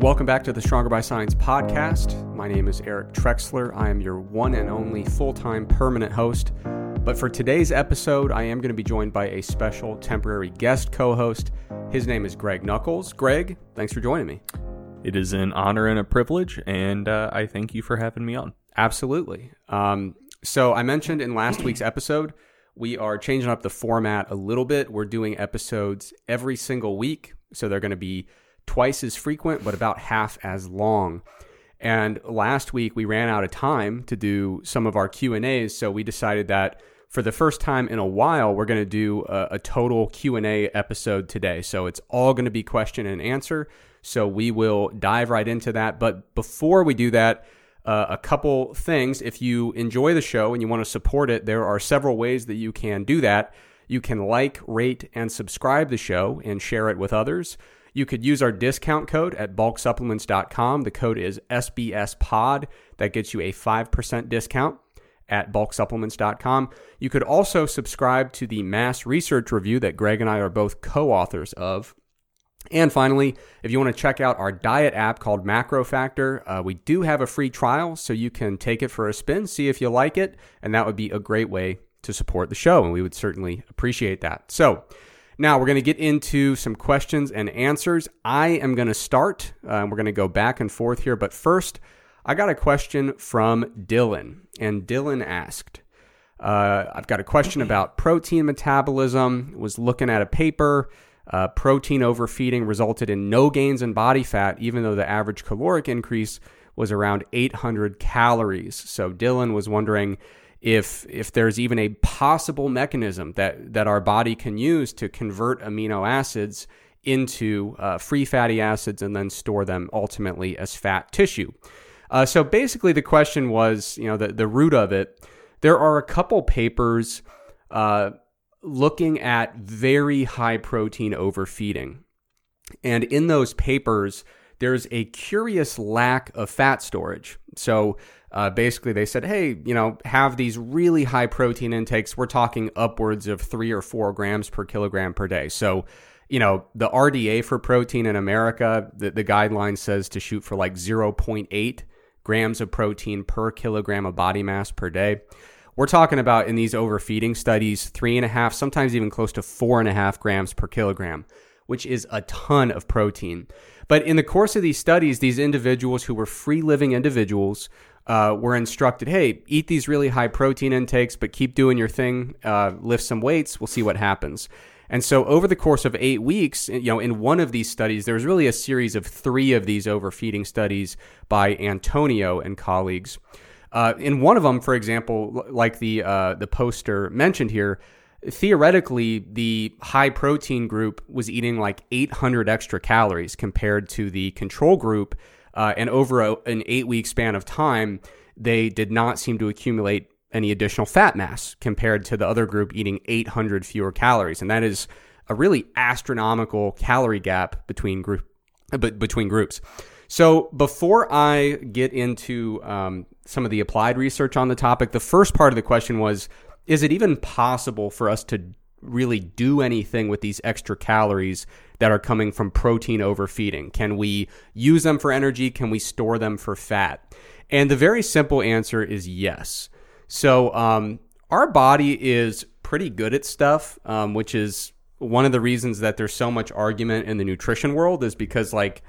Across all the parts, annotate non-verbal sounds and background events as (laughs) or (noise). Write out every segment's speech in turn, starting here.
Welcome back to the Stronger by Science podcast. My name is Eric Trexler. I am your one and only full time permanent host. But for today's episode, I am going to be joined by a special temporary guest co host. His name is Greg Nuckols. Greg, thanks for joining me. It is an honor and a privilege, and uh, I thank you for having me on. Absolutely. Um, so, I mentioned in last week's episode, we are changing up the format a little bit. We're doing episodes every single week. So, they're going to be twice as frequent, but about half as long. And last week we ran out of time to do some of our Q and A's, so we decided that for the first time in a while we're going to do a, a total Q and A episode today. So it's all going to be question and answer. So we will dive right into that. But before we do that, uh, a couple things. If you enjoy the show and you want to support it, there are several ways that you can do that. You can like, rate, and subscribe the show and share it with others. You could use our discount code at bulksupplements.com. The code is SBSPOD. That gets you a 5% discount at bulksupplements.com. You could also subscribe to the Mass Research Review that Greg and I are both co authors of. And finally, if you want to check out our diet app called MacroFactor, uh, we do have a free trial, so you can take it for a spin, see if you like it, and that would be a great way to support the show, and we would certainly appreciate that. So, now we're going to get into some questions and answers. I am going to start. Uh, we're going to go back and forth here. But first, I got a question from Dylan. And Dylan asked, uh, I've got a question about protein metabolism. Was looking at a paper. Uh, protein overfeeding resulted in no gains in body fat, even though the average caloric increase was around 800 calories. So Dylan was wondering if if there's even a possible mechanism that that our body can use to convert amino acids into uh, free fatty acids and then store them ultimately as fat tissue. Uh, so basically, the question was, you know, the the root of it. There are a couple papers uh, looking at very high protein overfeeding, and in those papers, there's a curious lack of fat storage. So uh, basically they said, hey, you know, have these really high protein intakes. We're talking upwards of three or four grams per kilogram per day. So, you know, the RDA for protein in America, the, the guideline says to shoot for like 0.8 grams of protein per kilogram of body mass per day. We're talking about in these overfeeding studies, three and a half, sometimes even close to four and a half grams per kilogram, which is a ton of protein. But in the course of these studies, these individuals who were free living individuals uh, were instructed, hey, eat these really high protein intakes, but keep doing your thing, uh, lift some weights, we'll see what happens. And so over the course of eight weeks, you know, in one of these studies, there was really a series of three of these overfeeding studies by Antonio and colleagues. Uh, in one of them, for example, like the uh, the poster mentioned here, theoretically, the high protein group was eating like 800 extra calories compared to the control group uh, and over a, an eight week span of time, they did not seem to accumulate any additional fat mass compared to the other group eating 800 fewer calories. And that is a really astronomical calorie gap between group uh, between groups. So before I get into um, some of the applied research on the topic, the first part of the question was: Is it even possible for us to really do anything with these extra calories that are coming from protein overfeeding? Can we use them for energy? Can we store them for fat? And the very simple answer is yes. So, um, our body is pretty good at stuff, um, which is one of the reasons that there's so much argument in the nutrition world, is because, like,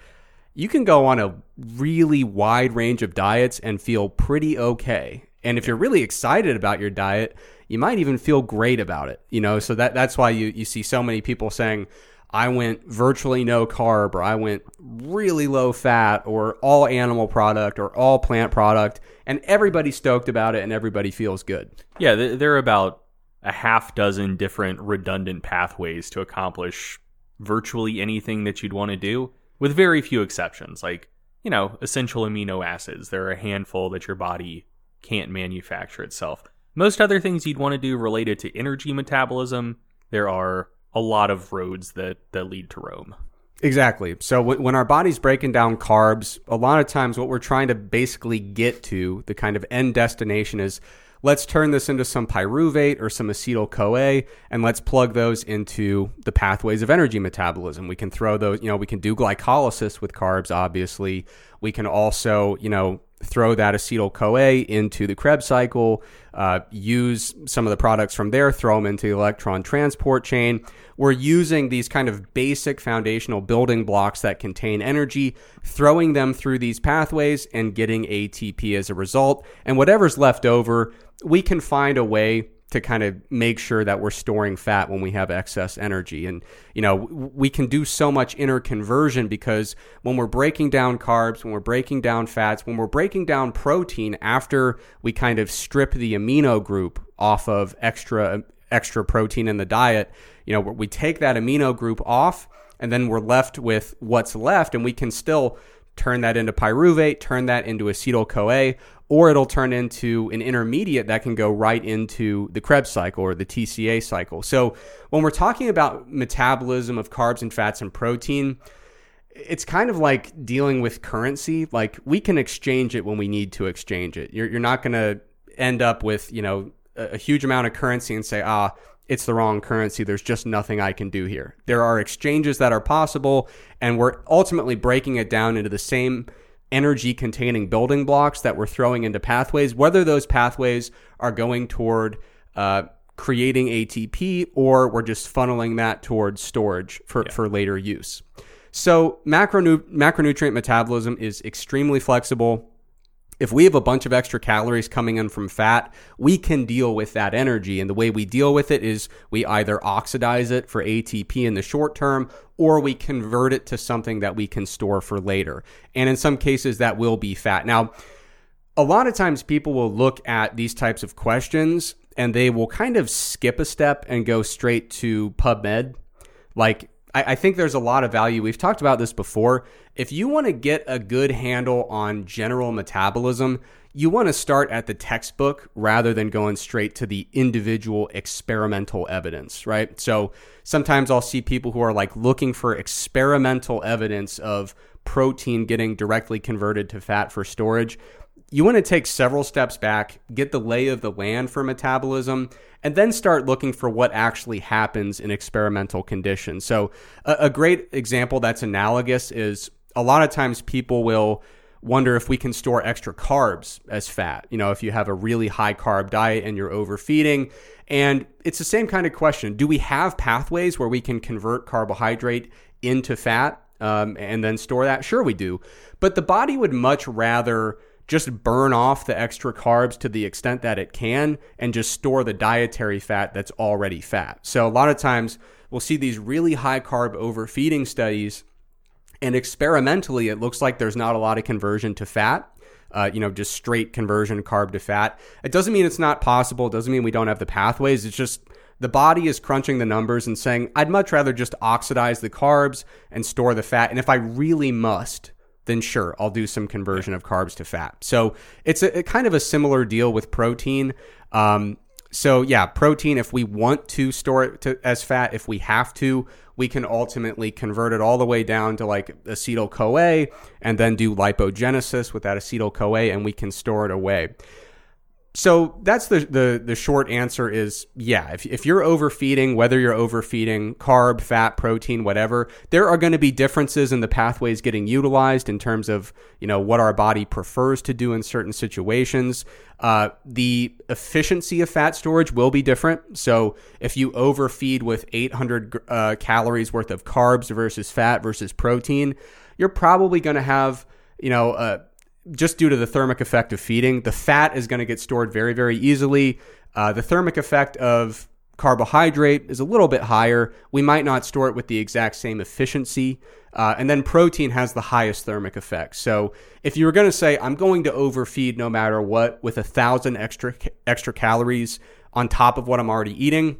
you can go on a really wide range of diets and feel pretty okay. And if you're really excited about your diet, you might even feel great about it. You know, so that that's why you you see so many people saying, I went virtually no carb, or I went really low fat, or all animal product, or all plant product, and everybody's stoked about it and everybody feels good. Yeah, there are about a half dozen different redundant pathways to accomplish virtually anything that you'd want to do, with very few exceptions. Like, you know, essential amino acids, there are a handful that your body can't manufacture itself. Most other things you'd want to do related to energy metabolism, there are a lot of roads that that lead to Rome. Exactly. So w- when our body's breaking down carbs, a lot of times what we're trying to basically get to, the kind of end destination is let's turn this into some pyruvate or some acetyl CoA and let's plug those into the pathways of energy metabolism. We can throw those, you know, we can do glycolysis with carbs, obviously. We can also, you know, throw that acetyl CoA into the Krebs cycle, uh, use some of the products from there, throw them into the electron transport chain. We're using these kind of basic foundational building blocks that contain energy, throwing them through these pathways and getting ATP as a result. And whatever's left over, we can find a way to kind of make sure that we're storing fat when we have excess energy. And, you know, we can do so much inner conversion because when we're breaking down carbs, when we're breaking down fats, when we're breaking down protein after we kind of strip the amino group off of extra extra protein in the diet, you know, we take that amino group off and then we're left with what's left and we can still turn that into pyruvate, turn that into acetyl CoA, or it'll turn into an intermediate that can go right into the Krebs cycle or the TCA cycle. So when we're talking about metabolism of carbs and fats and protein, it's kind of like dealing with currency. Like we can exchange it when we need to exchange it. You're, you're not going to end up with, you know, a, a huge amount of currency and say, ah, it's the wrong currency. There's just nothing I can do here. There are exchanges that are possible, and we're ultimately breaking it down into the same energy containing building blocks that we're throwing into pathways, whether those pathways are going toward uh, creating ATP or we're just funneling that towards storage for, yeah. for later use. So, macronu- macronutrient metabolism is extremely flexible if we have a bunch of extra calories coming in from fat, we can deal with that energy. And the way we deal with it is we either oxidize it for ATP in the short term or we convert it to something that we can store for later. And in some cases, that will be fat. Now, a lot of times people will look at these types of questions and they will kind of skip a step and go straight to PubMed. Like, I, I think there's a lot of value. We've talked about this before. If you want to get a good handle on general metabolism, you want to start at the textbook rather than going straight to the individual experimental evidence, right? So sometimes I'll see people who are like looking for experimental evidence of protein getting directly converted to fat for storage you want to take several steps back, get the lay of the land for metabolism, and then start looking for what actually happens in experimental conditions. So, a, a, great example that's analogous is a lot of times people will wonder if we can store extra carbs as fat. You know, if you have a really high carb diet and you're overfeeding. And it's the same kind of question Do we have pathways where we can convert carbohydrate into fat um, and then store that? Sure, we do. But the body would much rather just burn off the extra carbs to the extent that it can and just store the dietary fat that's already fat. So a lot of times we'll see these really high carb overfeeding studies and experimentally it looks like there's not a lot of conversion to fat. Uh, you know, just straight conversion carb to fat. It doesn't mean it's not possible. It doesn't mean we don't have the pathways. It's just the body is crunching the numbers and saying, I'd much rather just oxidize the carbs and store the fat. And if I really must, then sure, I'll do some conversion of carbs to fat. So it's a, a kind of a similar deal with protein. Um, so yeah, protein, if we want to store it to, as fat, if we have to, we can ultimately convert it all the way down to like acetyl CoA and then do lipogenesis with that acetyl CoA and we can store it away. So that's the, the the short answer is yeah. If, if you're overfeeding, whether you're overfeeding carb, fat, protein, whatever, there are going to be differences in the pathways getting utilized in terms of you know what our body prefers to do in certain situations. Uh, the efficiency of fat storage will be different. So if you overfeed with 800 uh, calories worth of carbs versus fat versus protein, you're probably going to have you know a just due to the thermic effect of feeding, the fat is going to get stored very, very easily. Uh, the thermic effect of carbohydrate is a little bit higher. We might not store it with the exact same efficiency. Uh, and then protein has the highest thermic effect. So if you were going to say, I'm going to overfeed no matter what with a thousand extra extra calories on top of what I'm already eating,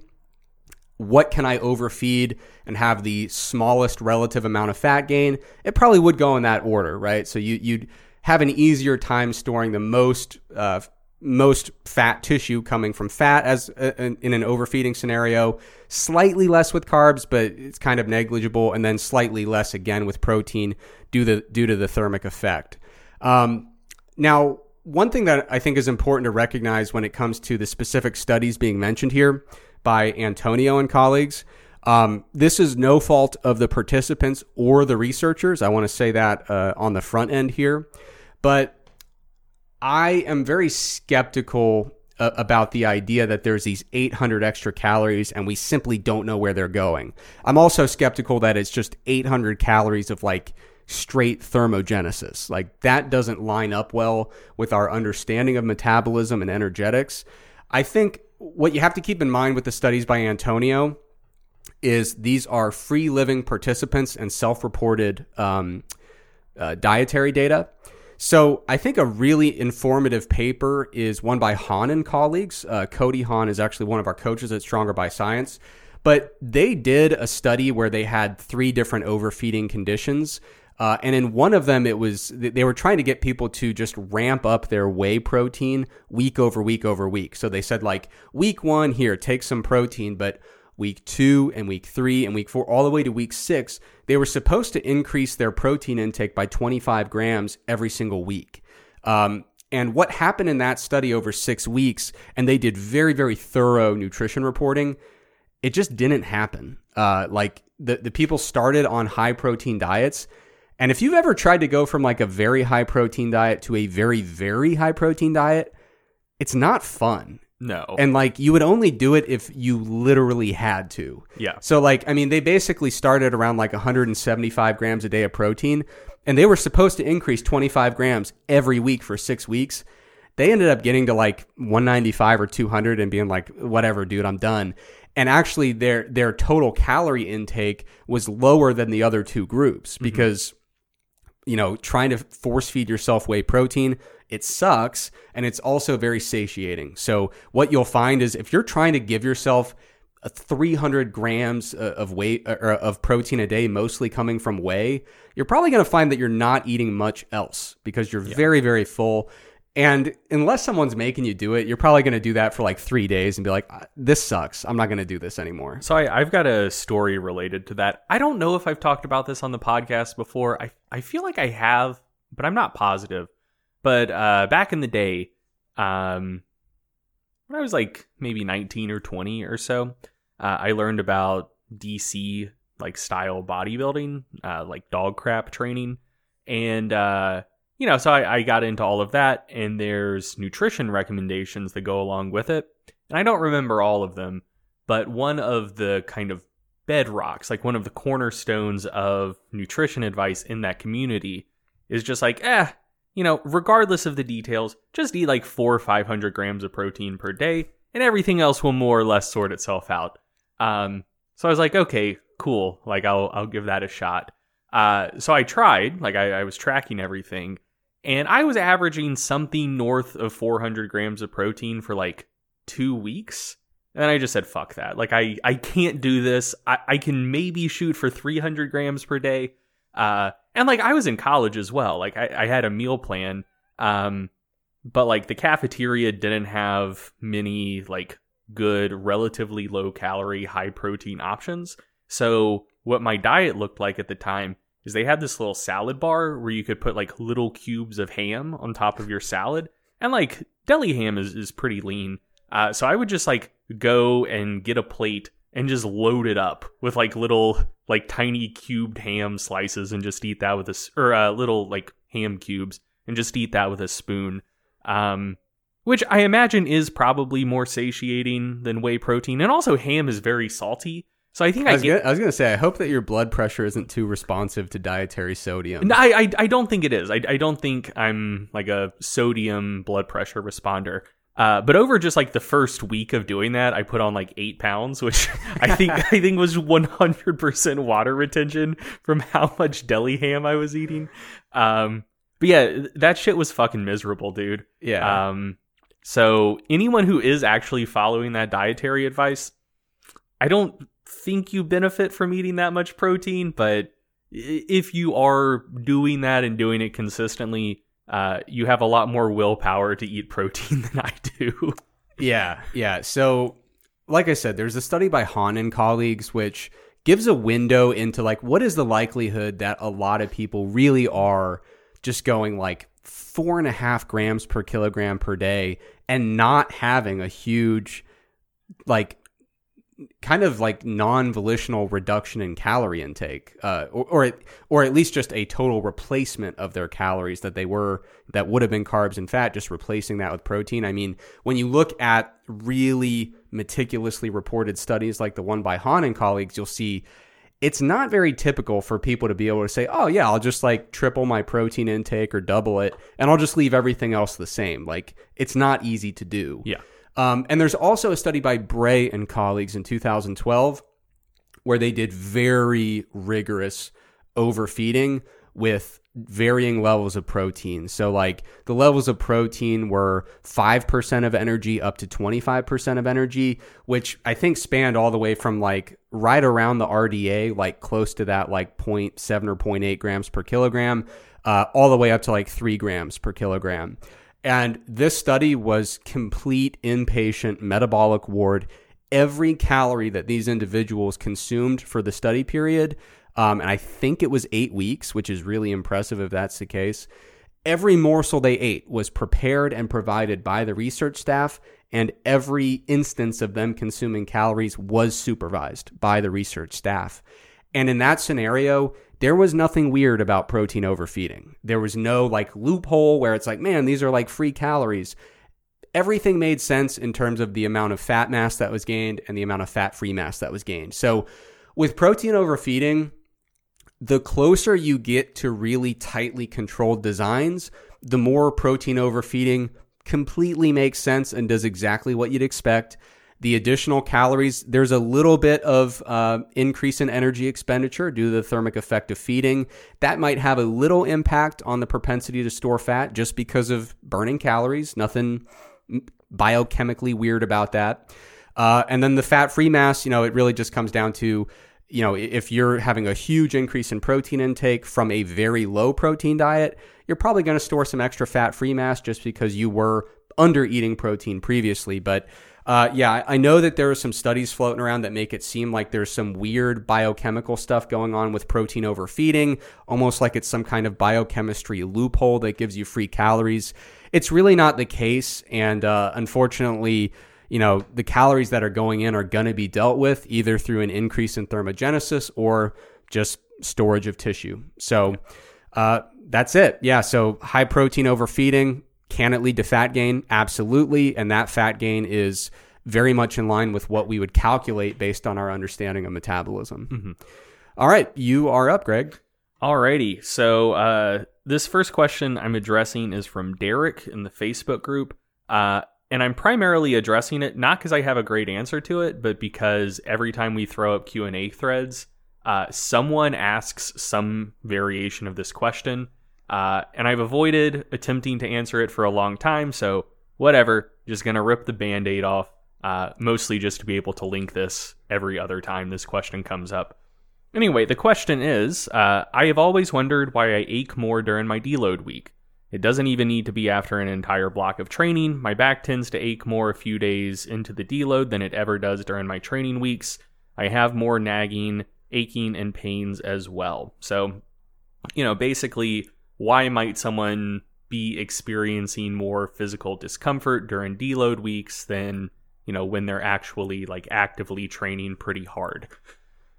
what can I overfeed and have the smallest relative amount of fat gain? It probably would go in that order, right? So you, you'd have an easier time storing the most uh, most fat tissue coming from fat as a, in an overfeeding scenario, slightly less with carbs, but it's kind of negligible, and then slightly less again with protein due to due to the thermic effect. Um, now, one thing that I think is important to recognize when it comes to the specific studies being mentioned here by Antonio and colleagues. Um, this is no fault of the participants or the researchers. I want to say that uh, on the front end here. But I am very skeptical uh, about the idea that there's these 800 extra calories and we simply don't know where they're going. I'm also skeptical that it's just 800 calories of like straight thermogenesis. Like that doesn't line up well with our understanding of metabolism and energetics. I think what you have to keep in mind with the studies by Antonio is these are free living participants and self reported um, uh, dietary data. So I think a really informative paper is one by Haun and colleagues. Uh, Cody Haun is actually one of our coaches at Stronger by Science. But they did a study where they had three different overfeeding conditions. Uh, and in one of them, it was they were trying to get people to just ramp up their whey protein week over week over week. So they said like week one here, take some protein, but week two and week three and week four, all the way to week six, they were supposed to increase their protein intake by 25 grams every single week. Um, and what happened in that study over six weeks, and they did very, very thorough nutrition reporting, it just didn't happen. Uh, like the, the people started on high protein diets. And if you've ever tried to go from like a very high protein diet to a very, very high protein diet, it's not fun. No. And like you would only do it if you literally had to. Yeah. So like I mean they basically started around like 175 grams a day of protein and they were supposed to increase 25 grams every week for 6 weeks. They ended up getting to like 195 or 200 and being like whatever dude, I'm done. And actually their their total calorie intake was lower than the other two groups mm-hmm. because you know, trying to force feed yourself whey protein it sucks and it's also very satiating. So what you'll find is if you're trying to give yourself 300 grams uh, of weight uh, or of protein a day, mostly coming from whey, you're probably going to find that you're not eating much else because you're yeah. very, very full. And unless someone's making you do it, you're probably going to do that for like three days and be like, this sucks. I'm not going to do this anymore. So I, have got a story related to that. I don't know if I've talked about this on the podcast before. I, I feel like I have, but I'm not positive. But uh, back in the day, um, when I was like maybe 19 or 20 or so, uh, I learned about DC like style bodybuilding, uh, like DoggCrapp training. And, uh, you know, so I, I got into all of that, and there's nutrition recommendations that go along with it. And I don't remember all of them, but one of the kind of bedrocks, like one of the cornerstones of nutrition advice in that community, is just like, eh, you know, regardless of the details, just eat like four or 500 grams of protein per day, and everything else will more or less sort itself out. Um, so I was like, okay, cool. Like I'll I'll give that a shot. Uh, so I tried. Like I, I was tracking everything, and I was averaging something north of 400 grams of protein for like two weeks. And I just said, fuck that. Like I I can't do this. I, I can maybe shoot for 300 grams per day. Uh, and like I was in college as well. Like I, I had a meal plan. Um, but like the cafeteria didn't have many like good, relatively low calorie, high protein options. So what my diet looked like at the time is they had this little salad bar where you could put like little cubes of ham on top of your salad. And like deli ham is, is pretty lean. Uh, so I would just like go and get a plate and just load it up with like little like tiny cubed ham slices and just eat that with a or uh, little like ham cubes and just eat that with a spoon. Um, which I imagine is probably more satiating than whey protein, and also ham is very salty. So I think I, I was, get, gonna, I was gonna say I hope that your blood pressure isn't too responsive to dietary sodium. No, I, I, I don't think it is. I, I don't think I'm like a sodium blood pressure responder. Uh, but over just like the first week of doing that, I put on like eight pounds, which (laughs) I think I think was 100% water retention from how much deli ham I was eating. Um, but yeah, that shit was fucking miserable, dude. Yeah. Um, so anyone who is actually following that dietary advice, I don't think you benefit from eating that much protein, but if you are doing that and doing it consistently, uh, you have a lot more willpower to eat protein (laughs) than I do. Yeah, yeah. So, like I said, there's a study by Haun and colleagues which gives a window into like what is the likelihood that a lot of people really are just going like four and a half grams per kilogram per day and not having a huge like kind of like non-volitional reduction in calorie intake uh, or, or or at least just a total replacement of their calories that they were that would have been carbs and fat just replacing that with protein. I mean when you look at really meticulously reported studies like the one by Haun and colleagues you'll see it's not very typical for people to be able to say oh yeah i'll just like triple my protein intake or double it and i'll just leave everything else the same. Like it's not easy to do. Yeah. Um, and there's also a study by Bray and colleagues in 2012 where they did very rigorous overfeeding with varying levels of protein. So, like the levels of protein were 5% of energy up to 25% of energy, which I think spanned all the way from like right around the RDA, like close to that, like 0.7 or 0.8 grams per kilogram, uh, all the way up to like 3 grams per kilogram. And this study was complete inpatient metabolic ward. Every calorie that these individuals consumed for the study period, um, and I think it was eight weeks, which is really impressive if that's the case. Every morsel they ate was prepared and provided by the research staff, and every instance of them consuming calories was supervised by the research staff. And in that scenario, there was nothing weird about protein overfeeding. There was no like loophole where it's like, man, these are like free calories. Everything made sense in terms of the amount of fat mass that was gained and the amount of fat free mass that was gained. So, with protein overfeeding, the closer you get to really tightly controlled designs, the more protein overfeeding completely makes sense and does exactly what you'd expect. The additional calories, there's a little bit of uh, increase in energy expenditure due to the thermic effect of feeding. That might have a little impact on the propensity to store fat just because of burning calories. Nothing biochemically weird about that. Uh, and then the fat free mass, you know, it really just comes down to, you know, if you're having a huge increase in protein intake from a very low protein diet, you're probably going to store some extra fat free mass just because you were under eating protein previously. But uh, yeah, I know that there are some studies floating around that make it seem like there's some weird biochemical stuff going on with protein overfeeding, almost like it's some kind of biochemistry loophole that gives you free calories. It's really not the case. And uh, unfortunately, you know, the calories that are going in are going to be dealt with either through an increase in thermogenesis or just storage of tissue. So uh, that's it. Yeah. So high protein overfeeding, can it lead to fat gain? Absolutely. And that fat gain is very much in line with what we would calculate based on our understanding of metabolism. Mm-hmm. All right. You are up, Greg. Alrighty. So uh, this first question I'm addressing is from Derek in the Facebook group. Uh, and I'm primarily addressing it not because I have a great answer to it, but because every time we throw up Q&A threads, uh, someone asks some variation of this question. Uh, and I've avoided attempting to answer it for a long time, so whatever. Just gonna rip the band aid off, uh, mostly just to be able to link this every other time this question comes up. Anyway, the question is uh, I have always wondered why I ache more during my deload week. It doesn't even need to be after an entire block of training. My back tends to ache more a few days into the deload than it ever does during my training weeks. I have more nagging, aching, and pains as well. So, you know, basically, why might someone be experiencing more physical discomfort during deload weeks than, you know, when they're actually like actively training pretty hard?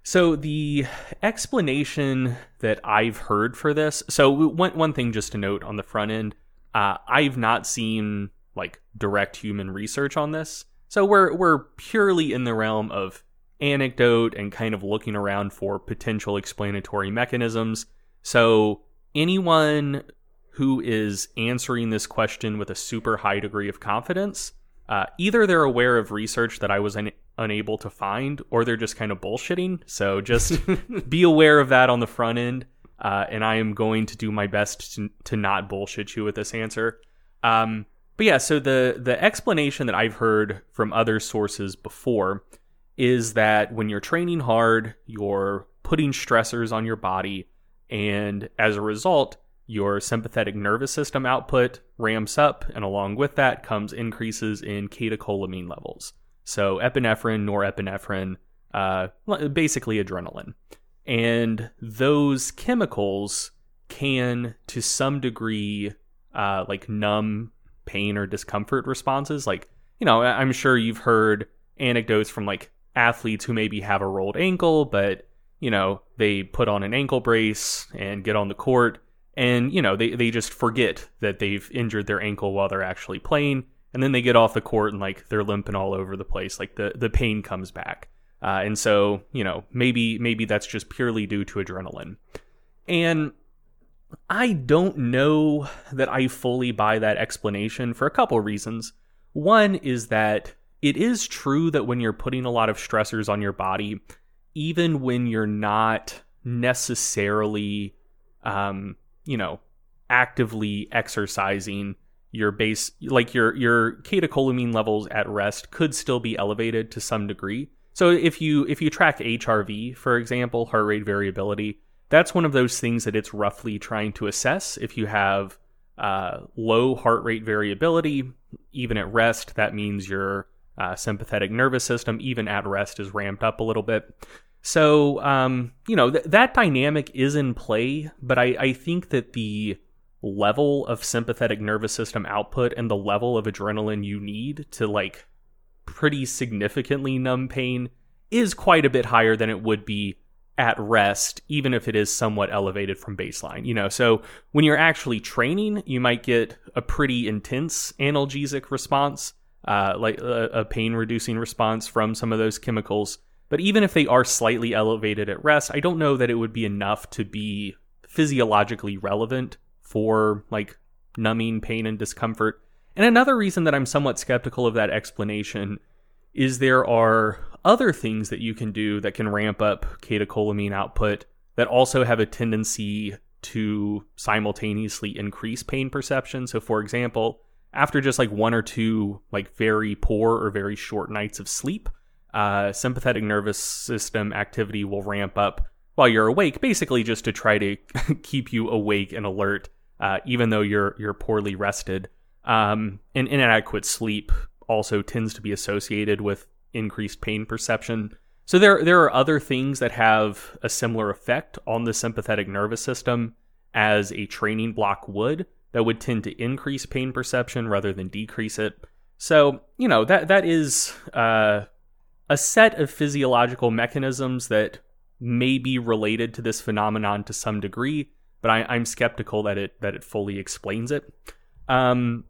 So the explanation that I've heard for this, so one one thing just to note on the front end, uh, I've not seen like direct human research on this, so we're we're purely in the realm of anecdote and kind of looking around for potential explanatory mechanisms. So anyone who is answering this question with a super high degree of confidence, uh, either they're aware of research that I was un- unable to find, or they're just kind of bullshitting. So just (laughs) be aware of that on the front end. Uh, and I am going to do my best to, to not bullshit you with this answer. Um, but yeah, so the the explanation that I've heard from other sources before is that when you're training hard, you're putting stressors on your body, and as a result, your sympathetic nervous system output ramps up, and along with that comes increases in catecholamine levels. So epinephrine, norepinephrine, uh, basically adrenaline. And those chemicals can, to some degree, uh, like numb pain or discomfort responses. Like, you know, I'm sure you've heard anecdotes from like athletes who maybe have a rolled ankle, but, you know, they put on an ankle brace and get on the court and, you know, they, they just forget that they've injured their ankle while they're actually playing. And then they get off the court and like they're limping all over the place. Like the, the pain comes back. Uh, and so, you know, maybe maybe that's just purely due to adrenaline. And I don't know that I fully buy that explanation for a couple reasons. One is that it is true that when you're putting a lot of stressors on your body, even when you're not necessarily, um, you know, actively exercising, your base, like your your catecholamine levels at rest, could still be elevated to some degree. So if you if you track HRV, for example, heart rate variability, that's one of those things that it's roughly trying to assess. If you have uh, low heart rate variability, even at rest, that means your uh, sympathetic nervous system, even at rest, is ramped up a little bit. So, um, you know, th- that dynamic is in play, but I, I think that the level of sympathetic nervous system output and the level of adrenaline you need to like pretty significantly numb pain is quite a bit higher than it would be at rest, even if it is somewhat elevated from baseline. You know, so when you're actually training, you might get a pretty intense analgesic response, uh, like a, a pain reducing response from some of those chemicals. But even if they are slightly elevated at rest, I don't know that it would be enough to be physiologically relevant for like numbing pain and discomfort. And another reason that I'm somewhat skeptical of that explanation is there are other things that you can do that can ramp up catecholamine output that also have a tendency to simultaneously increase pain perception. So, for example, after just like one or two like very poor or very short nights of sleep, uh, sympathetic nervous system activity will ramp up while you're awake, basically just to try to (laughs) keep you awake and alert, uh, even though you're you're poorly rested. Um, and inadequate sleep also tends to be associated with increased pain perception. So there there are other things that have a similar effect on the sympathetic nervous system as a training block would that would tend to increase pain perception rather than decrease it. So, you know, that that is uh, a set of physiological mechanisms that may be related to this phenomenon to some degree, but I, am skeptical that it that it fully explains it. Um,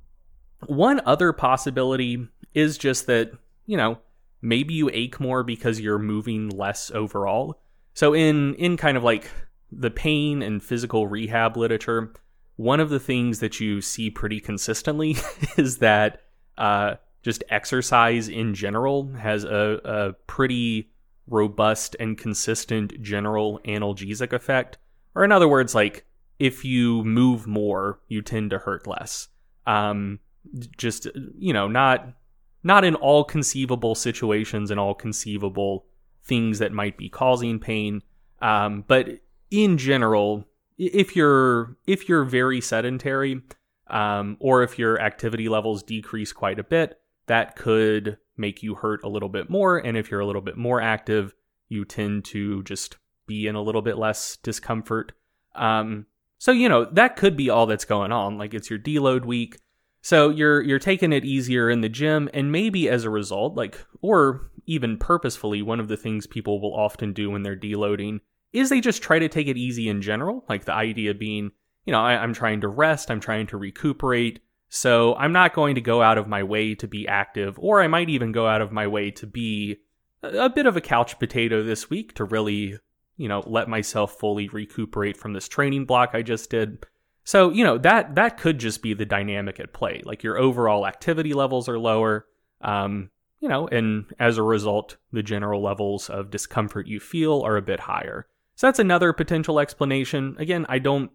one other possibility is just that, you know, maybe you ache more because you're moving less overall. So in in kind of like the pain and physical rehab literature, one of the things that you see pretty consistently (laughs) is that uh, just exercise in general has a, a pretty robust and consistent general analgesic effect. Or in other words, like if you move more, you tend to hurt less. Um, just you know, not not in all conceivable situations and all conceivable things that might be causing pain, um, but in general, if you're if you're very sedentary, um, or if your activity levels decrease quite a bit, that could make you hurt a little bit more. And if you're a little bit more active, you tend to just be in a little bit less discomfort. Um, so you know that could be all that's going on. Like it's your deload week. So you're you're taking it easier in the gym and maybe as a result like or even purposefully one of the things people will often do when they're deloading is they just try to take it easy in general like the idea being you know I, i'm trying to rest i'm trying to recuperate so i'm not going to go out of my way to be active or i might even go out of my way to be a, bit of a couch potato this week to really you know let myself fully recuperate from this training block i just did so, you know, that that could just be the dynamic at play. Like your overall activity levels are lower, um, you know, and as a result, the general levels of discomfort you feel are a bit higher. So that's another potential explanation. Again, I don't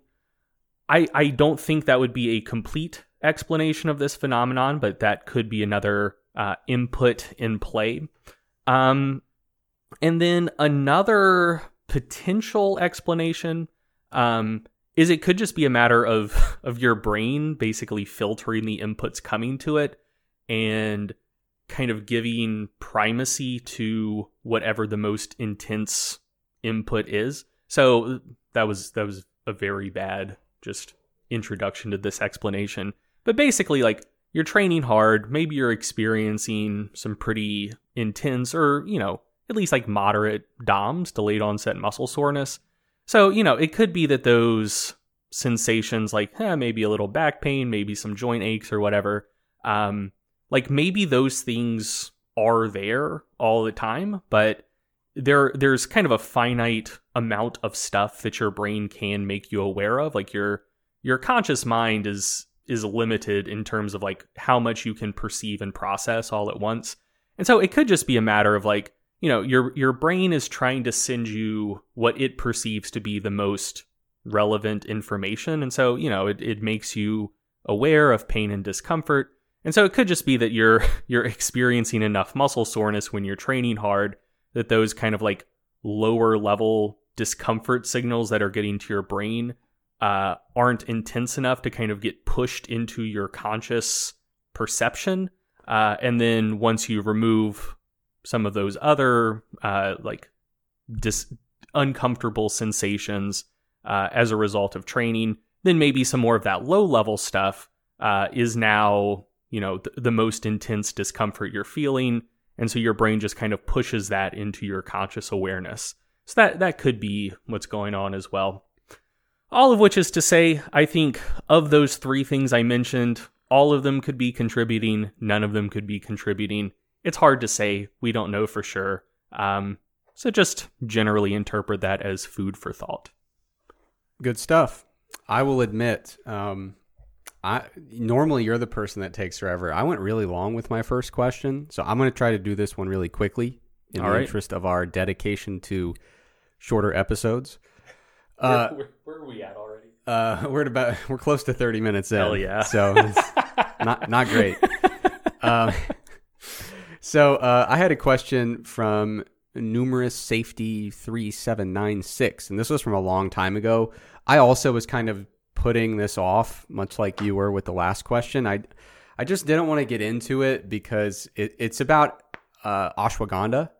I I don't think that would be a complete explanation of this phenomenon, but that could be another uh, input in play. Um, and then another potential explanation um, is it could just be a matter of (laughs) of your brain basically filtering the inputs coming to it and kind of giving primacy to whatever the most intense input is. So that was that was a very bad just introduction to this explanation. But basically like you're training hard, maybe you're experiencing some pretty intense or, you know, at least like moderate DOMS, delayed onset muscle soreness. So, you know, it could be that those sensations like eh, maybe a little back pain, maybe some joint aches or whatever, um, like maybe those things are there all the time, but there there's kind of a finite amount of stuff that your brain can make you aware of. Like your your conscious mind is is limited in terms of like how much you can perceive and process all at once. And so it could just be a matter of like, you know, your your brain is trying to send you what it perceives to be the most relevant information. And so, you know, it, it makes you aware of pain and discomfort. And so it could just be that you're (laughs) you're experiencing enough muscle soreness when you're training hard that those kind of like lower level discomfort signals that are getting to your brain uh, aren't intense enough to kind of get pushed into your conscious perception. Uh, and then once you remove some of those other uh, like dis- uncomfortable sensations uh, as a result of training, then maybe some more of that low level stuff uh, is now you know th- the most intense discomfort you're feeling, and so your brain just kind of pushes that into your conscious awareness. So that that could be what's going on as well. All of which is to say, I think of those three things I mentioned, all of them could be contributing, none of them could be contributing. It's hard to say. We don't know for sure. Um, so just generally interpret that as food for thought. Good stuff. I will admit, um, I normally you're the person that takes forever. I went really long with my first question, so I'm going to try to do this one really quickly in All the right. interest of our dedication to shorter episodes. Where, Uh, where, where are we at already? uh, we're at about we're close to 30 minutes in. Hell yeah. So it's (laughs) not not great. Um, so uh, I had a question from numerous safety 3796 and this was from a long time ago. I also was kind of putting this off much like you were with the last question. I I just didn't want to get into it because it, it's about uh, ashwagandha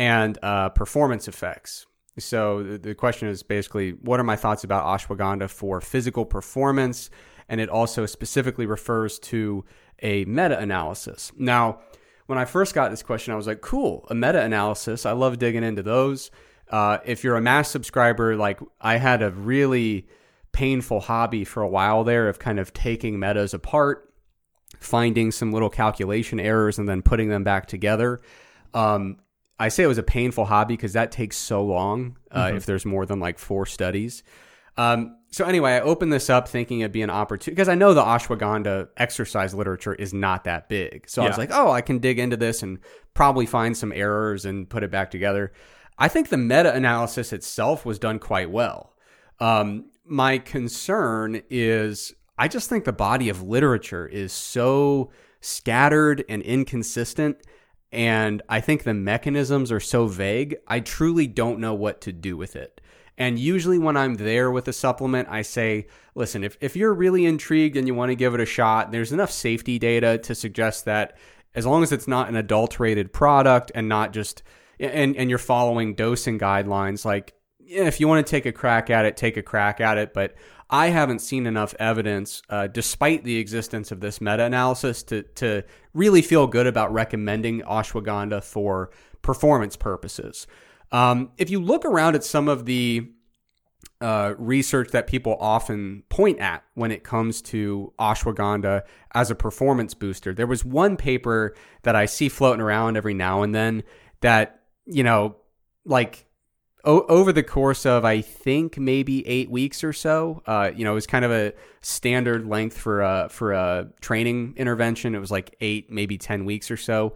and uh, performance effects. So the, the question is basically, what are my thoughts about ashwagandha for physical performance? And it also specifically refers to a meta-analysis. Now, when I first got this question, I was like, cool, a meta-analysis. I love digging into those. Uh, if you're a mass subscriber, like I had a really painful hobby for a while there of kind of taking metas apart finding some little calculation errors and then putting them back together. Um, I say it was a painful hobby because that takes so long uh, if there's more than like four studies. Um, so anyway, I opened this up thinking it'd be an opportunity because I know the ashwagandha exercise literature is not that big. So I was like, oh, I can dig into this and probably find some errors and put it back together. I think the meta analysis itself was done quite well. Um, my concern is I just think the body of literature is so scattered and inconsistent. And I think the mechanisms are so vague, I truly don't know what to do with it. And usually, when I'm there with a supplement, I say, listen, if, if you're really intrigued and you want to give it a shot, there's enough safety data to suggest that as long as it's not an adulterated product and not just, and, and you're following dosing guidelines, like if you want to take a crack at it, take a crack at it. But I haven't seen enough evidence, uh, despite the existence of this meta analysis, to, to really feel good about recommending ashwagandha for performance purposes. Um, if you look around at some of the uh, research that people often point at when it comes to ashwagandha as a performance booster. There was one paper that I see floating around every now and then that, you know, like o- over the course of, I think, maybe eight weeks or so, uh, you know, it was kind of a standard length for a, for a training intervention. It was like eight, maybe 10 weeks or so.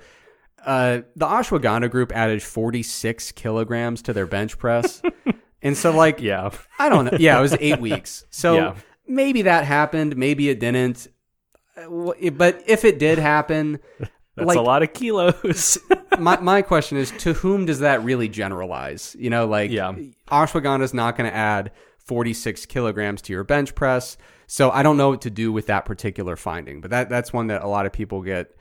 Uh, the ashwagandha group added 46 kilograms to their bench press. (laughs) and so, like, Yeah. I don't know. Yeah, it was eight weeks. So Yeah. maybe that happened. Maybe it didn't. Uh, But if it did happen, That's like a lot of kilos. (laughs) my my question is, to whom does that really generalize? You know, like Yeah. ashwagandha is not going to add 46 kilograms to your bench press. So I don't know what to do with that particular finding, but that that's one that a lot of people get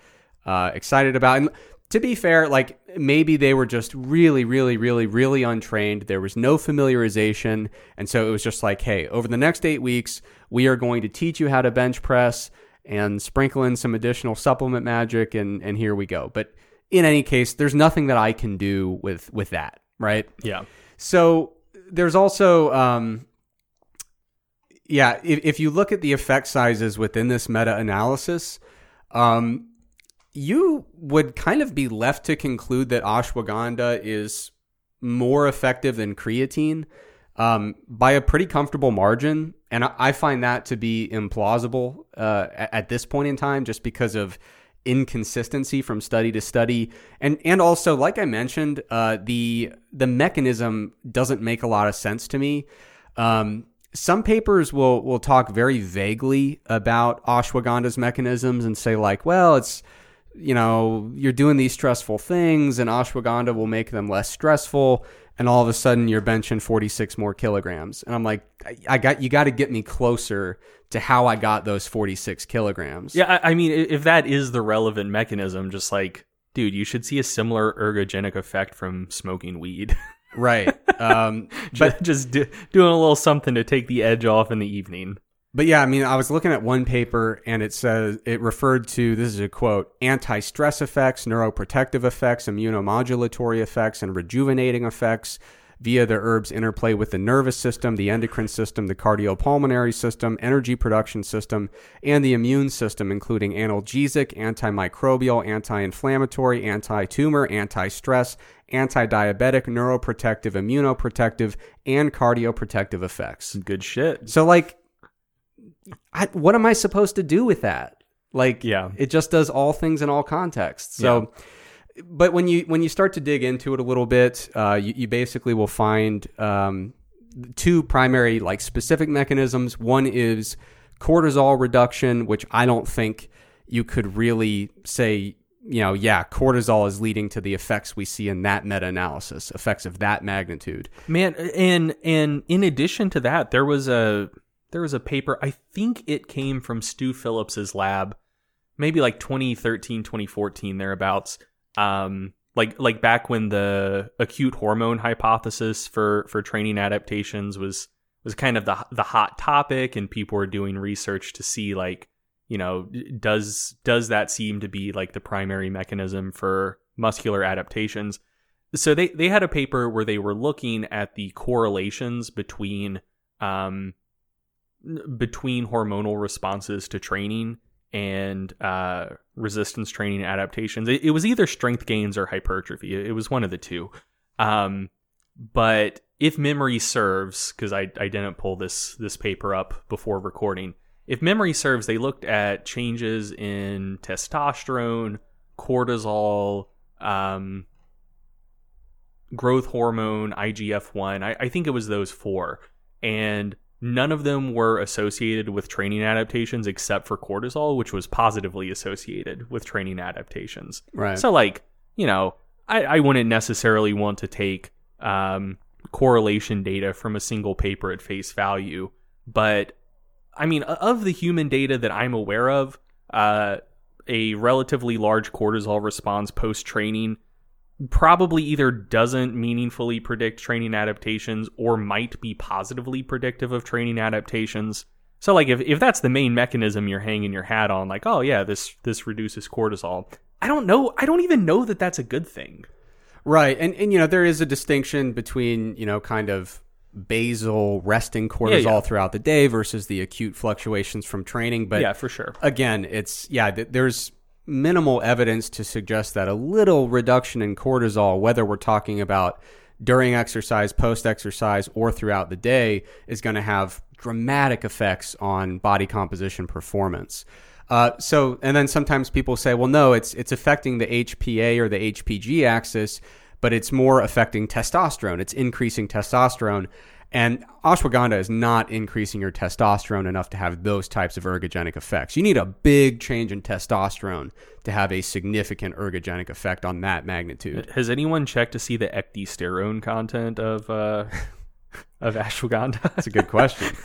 uh, excited about. And to be fair, like maybe they were just really, really, really, really untrained. There was no familiarization. And so it was just like, hey, over the next eight weeks, we are going to teach you how to bench press and sprinkle in some additional supplement magic and, and here we go. But in any case, there's nothing that I can do with with that, right? Yeah. So there's also um, yeah, if, if you look at the effect sizes within this meta analysis, um, you would kind of be left to conclude that ashwagandha is more effective than creatine um, by a pretty comfortable margin. And I, I find that to be implausible uh, at, at this point in time, just because of inconsistency from study to study, and and also, like I mentioned, uh, the the mechanism doesn't make a lot of sense to me. Um, some papers will will talk very vaguely about ashwagandha's mechanisms and say like, well, it's you know you're doing these stressful things, and ashwagandha will make them less stressful. And all of a sudden, you're benching 46 more kilograms, and I'm like, I, I got you got to get me closer to how I got those 46 kilograms. Yeah, I, I mean, if that is the relevant mechanism, just like, dude, you should see a similar ergogenic effect from smoking weed. right. (laughs) Um, but just do, doing a little something to take the edge off in the evening. But yeah, I mean, I was looking at one paper and it says it referred to this is a quote anti stress effects, neuroprotective effects, immunomodulatory effects, and rejuvenating effects via the herb's interplay with the nervous system, the endocrine system, the cardiopulmonary system, energy production system, and the immune system, including analgesic, antimicrobial, anti inflammatory, anti tumor, anti stress, anti diabetic, neuroprotective, immunoprotective, and cardioprotective effects. Good shit. So like, I, what am I supposed to do with that? Like, Yeah. it just does all things in all contexts. So, but when you when you start to dig into it a little bit, uh, you, you basically will find um, two primary like specific mechanisms. One is cortisol reduction, which I don't think you could really say. You know, yeah, cortisol is leading to the effects we see in that meta-analysis, effects of that magnitude. Man, and and in addition to that, there was a there was a paper, I think it came from Stu Phillips's lab, maybe like 2013, 2014 thereabouts. Um like like back when the acute hormone hypothesis for for training adaptations was was kind of the the hot topic and people were doing research to see like you know does does that seem to be like the primary mechanism for muscular adaptations so they they had a paper where they were looking at the correlations between um between hormonal responses to training and uh, resistance training adaptations. It, it was either strength gains or hypertrophy. It, it was one of the two. Um, but if memory serves, because I, I didn't pull this this paper up before recording, if memory serves, they looked at changes in testosterone, cortisol, um, growth hormone, IGF 1. I, I think it was those four. And none of them were associated with training adaptations except for cortisol, which was positively associated with training adaptations. Right. So, like, you know, I, I wouldn't necessarily want to take um, correlation data from a single paper at face value. But, I mean, of the human data that I'm aware of, uh, a relatively large cortisol response post training probably either doesn't meaningfully predict training adaptations or might be positively predictive of training adaptations. So like if, if that's the main mechanism you're hanging your hat on, like, oh yeah, this this reduces cortisol. I don't know. I don't even know that that's a good thing. Right. And and you know, there is a distinction between, you know, kind of basal resting cortisol yeah. throughout the day versus the acute fluctuations from training, but yeah, for sure. again, it's yeah, th- there's minimal evidence to suggest that a little reduction in cortisol, whether we're talking about during exercise, post exercise, or throughout the day, is going to have dramatic effects on body composition performance. Uh, so, and then sometimes people say, well, no, it's it's affecting the HPA or the HPG axis, but it's more affecting testosterone. It's increasing testosterone. And ashwagandha is not increasing your testosterone enough to have those types of ergogenic effects. You need a big change in testosterone to have a significant ergogenic effect on that magnitude. Has anyone checked to see the ecdysterone content of uh, (laughs) of ashwagandha? That's a good question.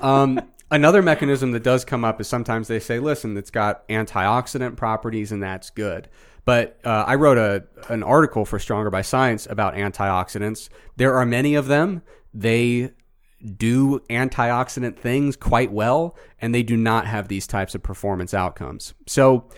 um, another mechanism that does come up is sometimes they say, listen, it's got antioxidant properties and that's good. But uh, I wrote a an article for Stronger by Science about antioxidants. There are many of them. They do antioxidant things quite well, and they do not have these types of performance outcomes. So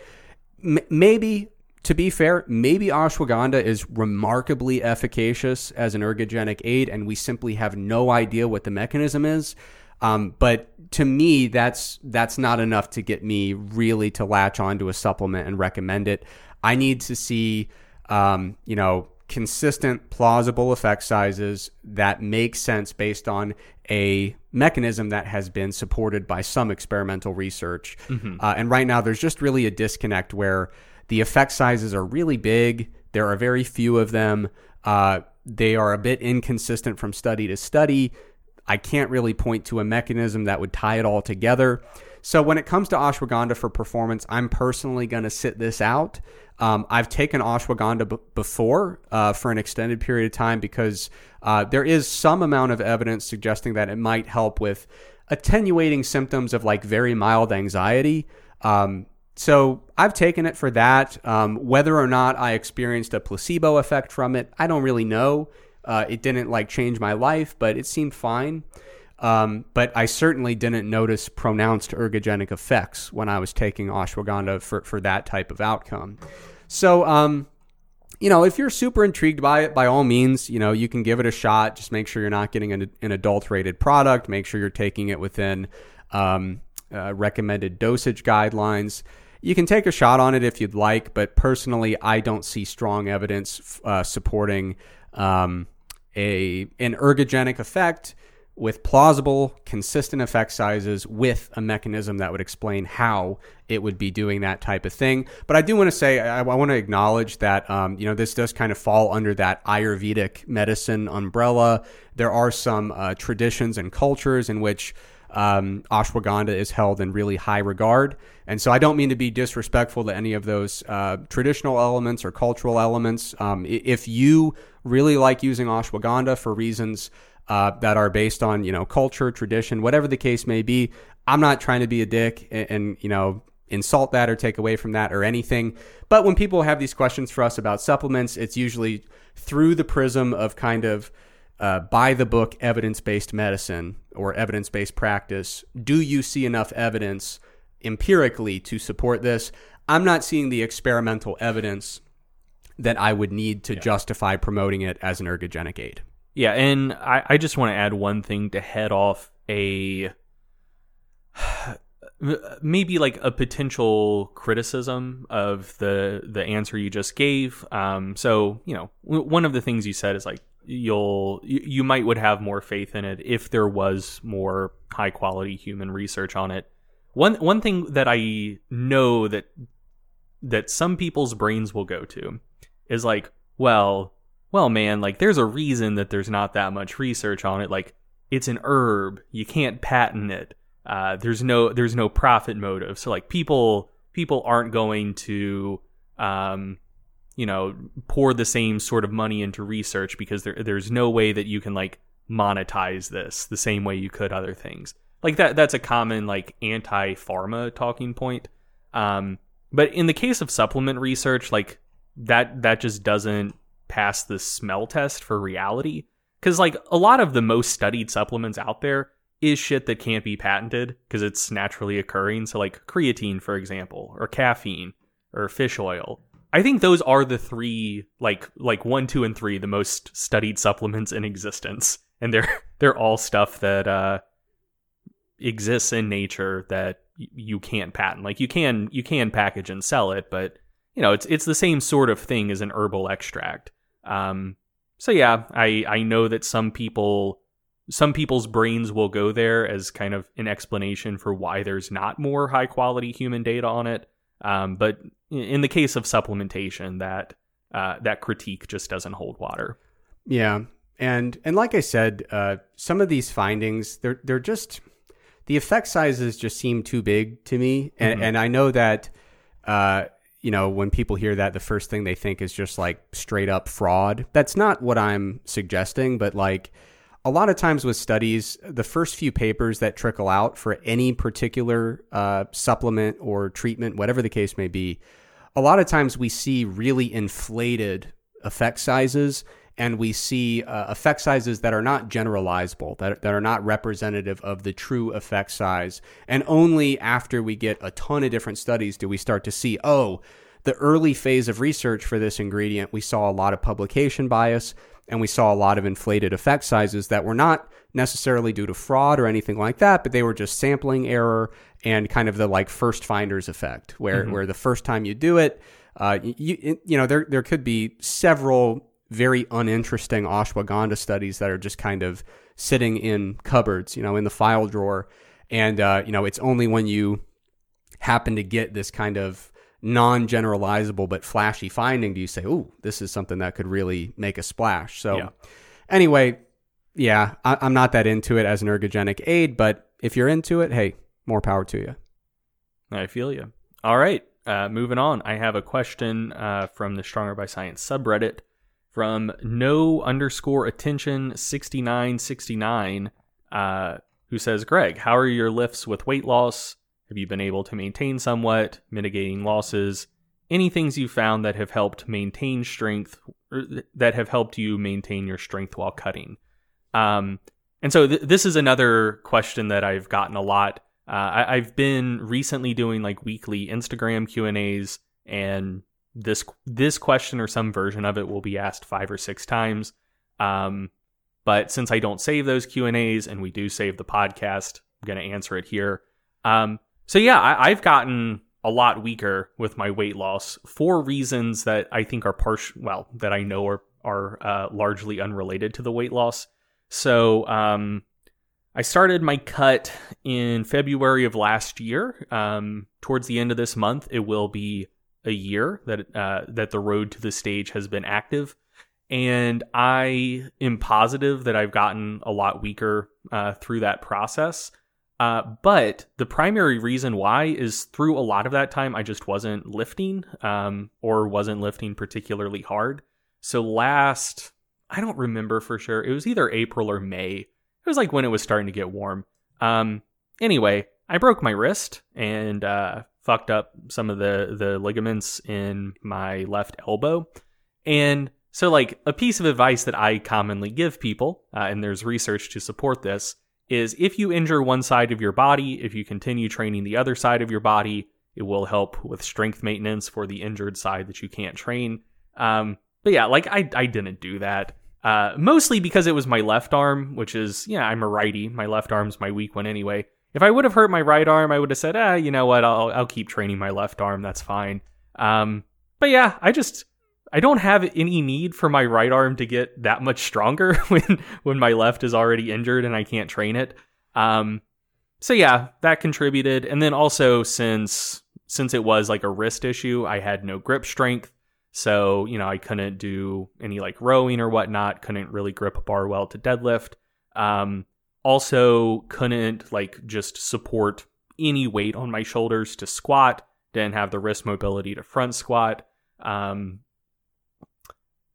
m- maybe, to be fair, maybe ashwagandha is remarkably efficacious as an ergogenic aid, and we simply have no idea what the mechanism is. Um, but to me, that's that's not enough to get me really to latch onto a supplement and recommend it. I need to see, um, you know, consistent, plausible effect sizes that make sense based on a mechanism that has been supported by some experimental research. Mm-hmm. Uh, and right now, there's just really a disconnect where the effect sizes are really big. There are very few of them. Uh, they are a bit inconsistent from study to study. I can't really point to a mechanism that would tie it all together. So when it comes to ashwagandha for performance, I'm personally going to sit this out. Um, I've taken ashwagandha b- before uh, for an extended period of time because uh, there is some amount of evidence suggesting that it might help with attenuating symptoms of like very mild anxiety. Um, so I've taken it for that. Um, whether or not I experienced a placebo effect from it, I don't really know. Uh, it didn't like change my life, but it seemed fine. Um, but I certainly didn't notice pronounced ergogenic effects when I was taking ashwagandha for, for that type of outcome. So, um, you know, if you're super intrigued by it, by all means, you know, you can give it a shot. Just make sure you're not getting an, an adulterated product. Make sure you're taking it within um, uh, recommended dosage guidelines. You can take a shot on it if you'd like, but personally, I don't see strong evidence uh, supporting um, a an ergogenic effect with plausible, consistent effect sizes with a mechanism that would explain how it would be doing that type of thing. But I do want to say, I, I want to acknowledge that, um, you know, this does kind of fall under that Ayurvedic medicine umbrella. There are some uh, traditions and cultures in which um, ashwagandha is held in really high regard. And so I don't mean to be disrespectful to any of those uh, traditional elements or cultural elements. Um, if you really like using ashwagandha for reasons uh, that are based on you know culture, tradition, whatever the case may be. I'm not trying to be a dick and, and you know insult that or take away from that or anything. But when people have these questions for us about supplements, it's usually through the prism of kind of uh, by the book evidence based medicine or evidence based practice. Do you see enough evidence empirically to support this? I'm not seeing the experimental evidence that I would need to yeah. justify promoting it as an ergogenic aid. Yeah, and I, I just want to add one thing to head off a (sighs) maybe like a potential criticism of the the answer you just gave. Um, so you know, one of the things you said is like you'll you, you might would have more faith in it if there was more high quality human research on it. One one thing that I know that that some people's brains will go to is like, well, well, man, like there's a reason that there's not that much research on it. Like it's an herb, you can't patent it. Uh, there's no there's no profit motive. So like people people aren't going to um, you know pour the same sort of money into research because there there's no way that you can like monetize this the same way you could other things. Like that that's a common like anti pharma talking point. Um, but in the case of supplement research, like that that just doesn't pass the smell test for reality. Because, like, a lot of the most studied supplements out there is shit that can't be patented because it's naturally occurring. So, like, creatine, for example, or caffeine, or fish oil. I think those are the three, like, like one, two, and three, the most studied supplements in existence, and they're (laughs) they're all stuff that uh, exists in nature that you can't patent. Like, you can you can package and sell it, but you know, it's it's the same sort of thing as an herbal extract. Um, so yeah, I I know that some people some people's brains will go there as kind of an explanation for why there's not more high quality human data on it. Um, but in the case of supplementation, that uh, that critique just doesn't hold water. Yeah, and and like I said, uh, some of these findings they're they're just the effect sizes just seem too big to me, and mm-hmm. and I know that. Uh, you know, when people hear that, the first thing they think is just like straight up fraud. That's not what I'm suggesting, but like, a lot of times with studies, the first few papers that trickle out for any particular uh, supplement or treatment, whatever the case may be, a lot of times we see really inflated effect sizes and we see uh, effect sizes that are not generalizable, that, that are not representative of the true effect size. And only after we get a ton of different studies do we start to see, oh, the early phase of research for this ingredient, we saw a lot of publication bias and we saw a lot of inflated effect sizes that were not necessarily due to fraud or anything like that, but they were just sampling error and kind of the like first finders effect, where mm-hmm. where the first time you do it, uh, you you know there there could be several very uninteresting ashwagandha studies that are just kind of sitting in cupboards, you know, in the file drawer, and uh, you know it's only when you happen to get this kind of non-generalizable but flashy finding do you say, oh, this is something that could really make a splash." So, yeah. anyway, yeah, I, I'm not that into it as an ergogenic aid, but if you're into it, hey, more power to you. I feel you. All right, uh, moving on. I have a question uh, from the Stronger by Science subreddit from no underscore attention 6969 uh, who says, Greg, how are your lifts with weight loss? Have you been able to maintain somewhat, mitigating losses? Any things you found that have helped maintain strength, that have helped you maintain your strength while cutting? Um, and so th- this is another question that I've gotten a lot. Uh, I- have been recently doing like weekly Instagram Q and A's, and this this question or some version of it will be asked five or six times. Um, but since I don't save those Q and A's, and we do save the podcast, I'm going to answer it here. Um, so yeah, I, have gotten a lot weaker with my weight loss for reasons that I think are partial. Well, that I know are are uh, largely unrelated to the weight loss. So um, I started my cut in February of last year. Um, towards the end of this month, it will be a year that uh, that the road to the stage has been active, and I am positive that I've gotten a lot weaker uh, through that process. Uh, but the primary reason why is through a lot of that time, I just wasn't lifting um, or wasn't lifting particularly hard. So last, I don't remember for sure. It was either April or May. It was like when it was starting to get warm. Um, anyway, I broke my wrist and uh, fucked up some of the the ligaments in my left elbow. And so, like a piece of advice that I commonly give people, uh, and there's research to support this, is if you injure one side of your body, if you continue training the other side of your body, it will help with strength maintenance for the injured side that you can't train. Um, but yeah, like I, I didn't do that. Uh, mostly because it was my left arm, which is, yeah, I'm a righty. My left arm's my weak one anyway. If I would have hurt my right arm, I would have said, ah, you know what, I'll, I'll keep training my left arm. That's fine. Um, but yeah, I just, I don't have any need for my right arm to get that much stronger (laughs) when when my left is already injured and I can't train it. Um, so yeah, that contributed, and then also since since it was like a wrist issue, I had no grip strength, so you know I couldn't do any like rowing or whatnot. Couldn't really grip a bar well to deadlift. Um, also couldn't like just support any weight on my shoulders to squat. Didn't have the wrist mobility to front squat. Um,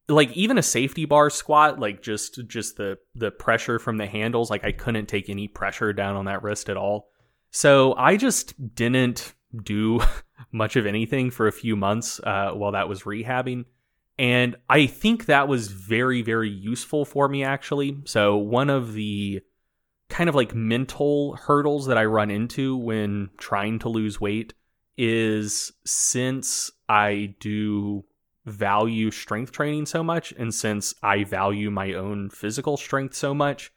like even a safety bar squat like just just the the pressure from the handles like i couldn't take any pressure down on that wrist at all so i just didn't do (laughs) much of anything for a few months uh, while that was rehabbing and i think that was very very useful for me actually so one of the kind of like mental hurdles that i run into when trying to lose weight is since i do value strength training so much and since I value my own physical strength so much,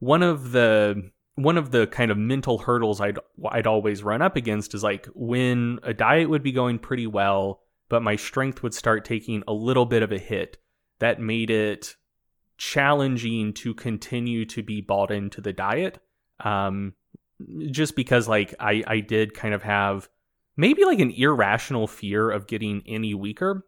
one of the one of the kind of mental hurdles I'd I'd always run up against is like when a diet would be going pretty well, but my strength would start taking a little bit of a hit. That made it challenging to continue to be bought into the diet. Um, just because like I I did kind of have maybe like an irrational fear of getting any weaker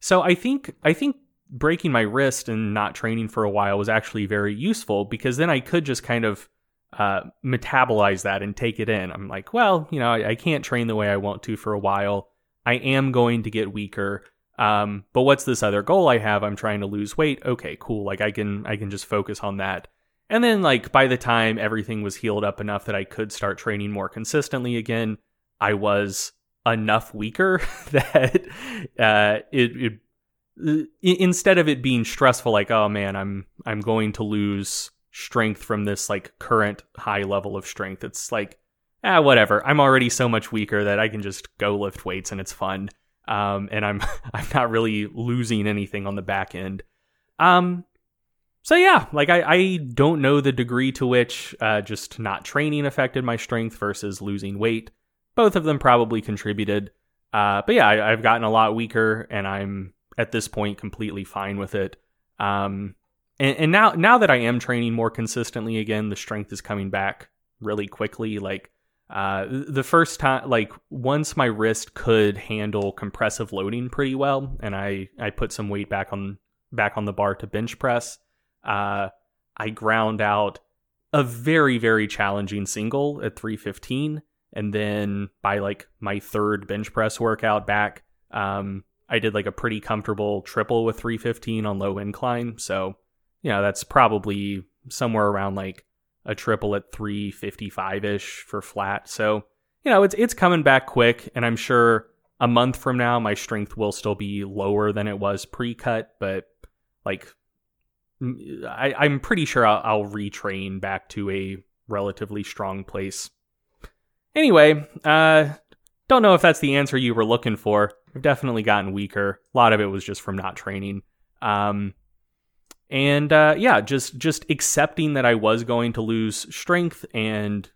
so I think I think breaking my wrist and not training for a while was actually very useful because then I could just kind of uh, metabolize that and take it in. I'm like, well, you know, I, I, can't train the way I want to for a while. I am going to get weaker. Um, but what's this other goal I have? I'm trying to lose weight. Okay, cool. Like I can I can just focus on that. And then, like, by the time everything was healed up enough that I could start training more consistently again, I was enough weaker (laughs) that uh, it, it instead of it being stressful, like, oh man, I'm I'm going to lose strength from this like current high level of strength. It's like, ah, whatever. I'm already so much weaker that I can just go lift weights and it's fun. Um, and I'm (laughs) I'm not really losing anything on the back end. Um, so yeah, like I, I don't know the degree to which uh, just not training affected my strength versus losing weight. Both of them probably contributed. Uh, but yeah, I, have gotten a lot weaker, and I'm at this point completely fine with it. Um, and, and now now that I am training more consistently again, the strength is coming back really quickly. Like uh, the first time, like once my wrist could handle compressive loading pretty well, and I I put some weight back on back on the bar to bench press uh, I ground out a very, very challenging single at 315. And then by like my third bench press workout back, um, I did like a pretty comfortable triple with 315 on low incline. So, you know, that's probably somewhere around like a triple at 355 ish for flat. So, you know, it's it's coming back quick, and I'm sure a month from now my strength will still be lower than it was pre-cut, but like I, I'm pretty sure I'll, I'll retrain back to a relatively strong place. Anyway, uh, don't know if that's the answer you were looking for. I've definitely gotten weaker. A lot of it was just from not training. Um, and uh, yeah, just just accepting that I was going to lose strength and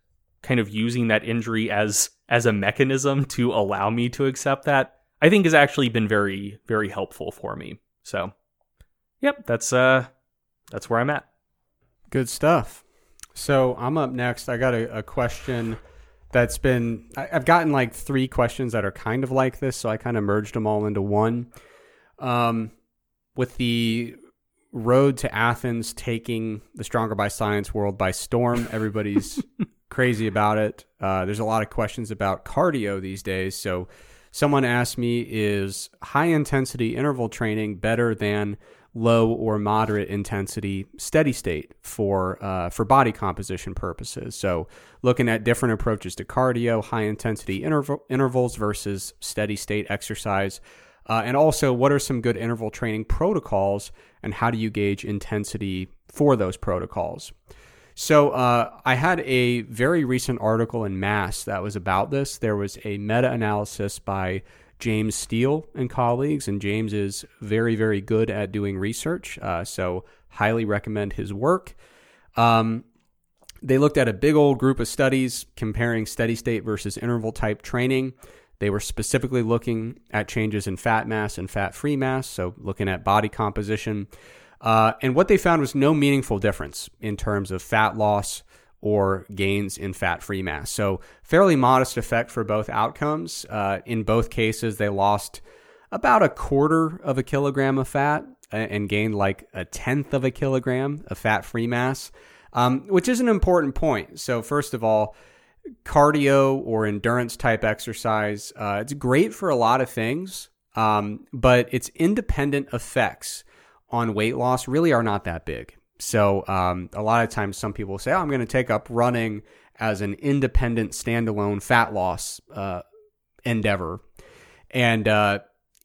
kind of using that injury as as a mechanism to allow me to accept that, I think has actually been very very helpful for me. So, yep, that's uh that's where I'm at. Good stuff. So I'm up next. I got a, a question that's been I, have gotten like three questions that are kind of like this, so I kind of merged them all into one. Um, with the road to Athens taking the Stronger by Science world by storm, everybody's (laughs) crazy about it. Uh, there's a lot of questions about cardio these days. So someone asked me, is high intensity interval training better than low or moderate intensity steady state for uh, for body composition purposes. So looking at different approaches to cardio, high intensity interval, intervals versus steady state exercise. Uh, and also, what are some good interval training protocols, and how do you gauge intensity for those protocols? So, uh, I had a very recent article in Mass that was about this. There was a meta analysis by James Steele and colleagues, and James is very, very good at doing research. Uh, so, highly recommend his work. Um, they looked at a big old group of studies comparing steady state versus interval type training. They were specifically looking at changes in fat mass and fat free mass, so looking at body composition. Uh, and what they found was no meaningful difference in terms of fat loss or gains in fat free mass. So, fairly modest effect for both outcomes. Uh, in both cases, they lost about a quarter of a kilogram of fat and gained like a tenth of a kilogram of fat free mass, um, which is an important point. So, first of all, cardio or endurance type exercise, uh, it's great for a lot of things, um, but its independent effects on weight loss really are not that big. So um, a lot of times, some people say, "Oh, I'm going to take up running as an independent, standalone fat loss uh, endeavor," and uh,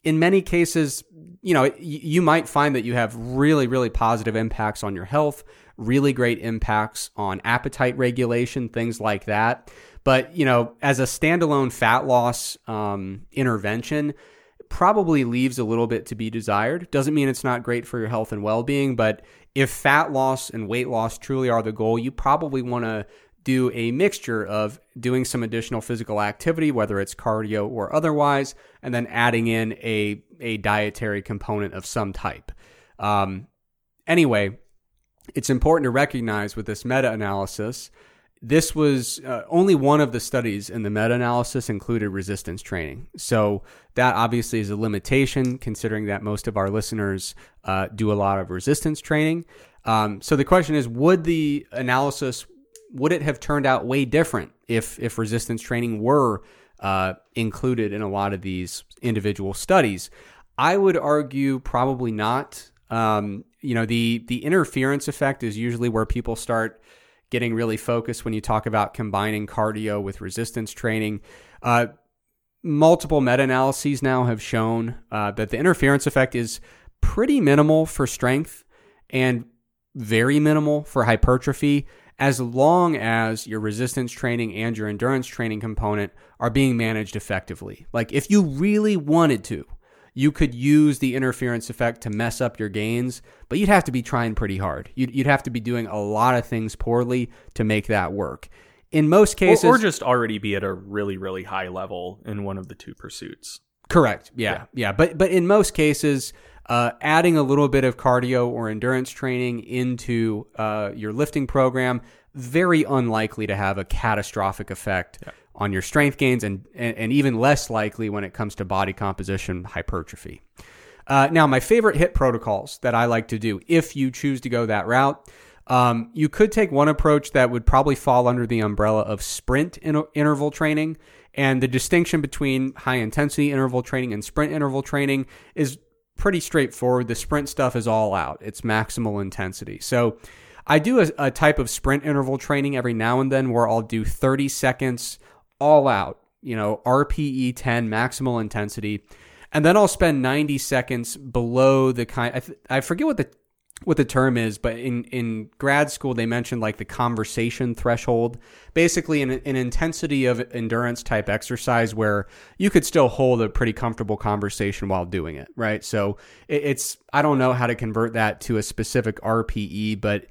in many cases, you know, you might find that you have really, really positive impacts on your health, really great impacts on appetite regulation, things like that. But you know, as a standalone fat loss um, intervention, probably leaves a little bit to be desired. Doesn't mean it's not great for your health and well being, but if fat loss and weight loss truly are the goal, you probably want to do a mixture of doing some additional physical activity, whether it's cardio or otherwise, and then adding in a, a dietary component of some type. Um, anyway, it's important to recognize with this meta analysis this was uh, only one of the studies in the meta analysis included resistance training. So that obviously is a limitation, considering that most of our listeners uh, do a lot of resistance training. Um, so the question is, would the analysis would it have turned out way different if if resistance training were uh, included in a lot of these individual studies? I would argue probably not. Um, you know the the interference effect is usually where people start getting really focused when you talk about combining cardio with resistance training. Uh, multiple meta analyses now have shown uh, that the interference effect is pretty minimal for strength and very minimal for hypertrophy as long as your resistance training and your endurance training component are being managed effectively. Like if you really wanted to, you could use the interference effect to mess up your gains, but you'd have to be trying pretty hard. You'd, you'd have to be doing a lot of things poorly to make that work. In most cases, or, or just already be at a really, really high level in one of the two pursuits. Correct. Yeah, yeah. yeah. But but in most cases, uh, adding a little bit of cardio or endurance training into uh, your lifting program very unlikely to have a catastrophic effect yeah. On your strength gains and, and, and even less likely when it comes to body composition hypertrophy. Uh, now, my favorite HIIT protocols that I like to do, if you choose to go that route, um, you could take one approach that would probably fall under the umbrella of sprint in- interval training. And the distinction between high intensity interval training and sprint interval training is pretty straightforward. The sprint stuff is all out, it's maximal intensity. So I do a, a type of sprint interval training every now and then where I'll do 30 seconds all out, you know, RPE 10, maximal intensity. And then I'll spend 90 seconds below the kind, I, th- I forget what the what the term is, but in, in grad school, they mentioned like the conversation threshold, basically an, an intensity of endurance type exercise where you could still hold a pretty comfortable conversation while doing it, right? So it, it's, I don't know how to convert that to a specific RPE, but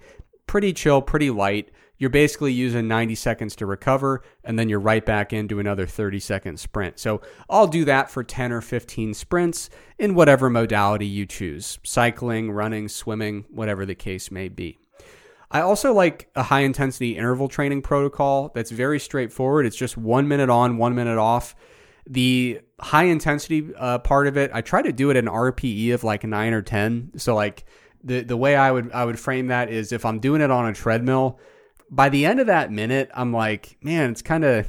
pretty chill, pretty light. You're basically using 90 seconds to recover, and then you're right back into another 30 second sprint. So I'll do that for 10 or 15 sprints in whatever modality you choose cycling, running, swimming, whatever the case may be. I also like a high intensity interval training protocol that's very straightforward. It's just one minute on, one minute off. The high intensity uh, part of it, I try to do it an RPE of like nine or 10. So, like, the the way I would I would frame that is if I'm doing it on a treadmill, by the end of that minute, I'm like, man, it's kind of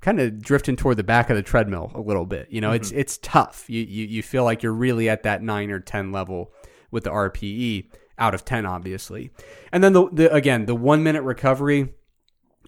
kind of drifting toward the back of the treadmill a little bit. You know, mm-hmm. it's it's tough. You, you you feel like you're really at that nine or ten level with the RPE out of ten, obviously. And then the, the again the one minute recovery.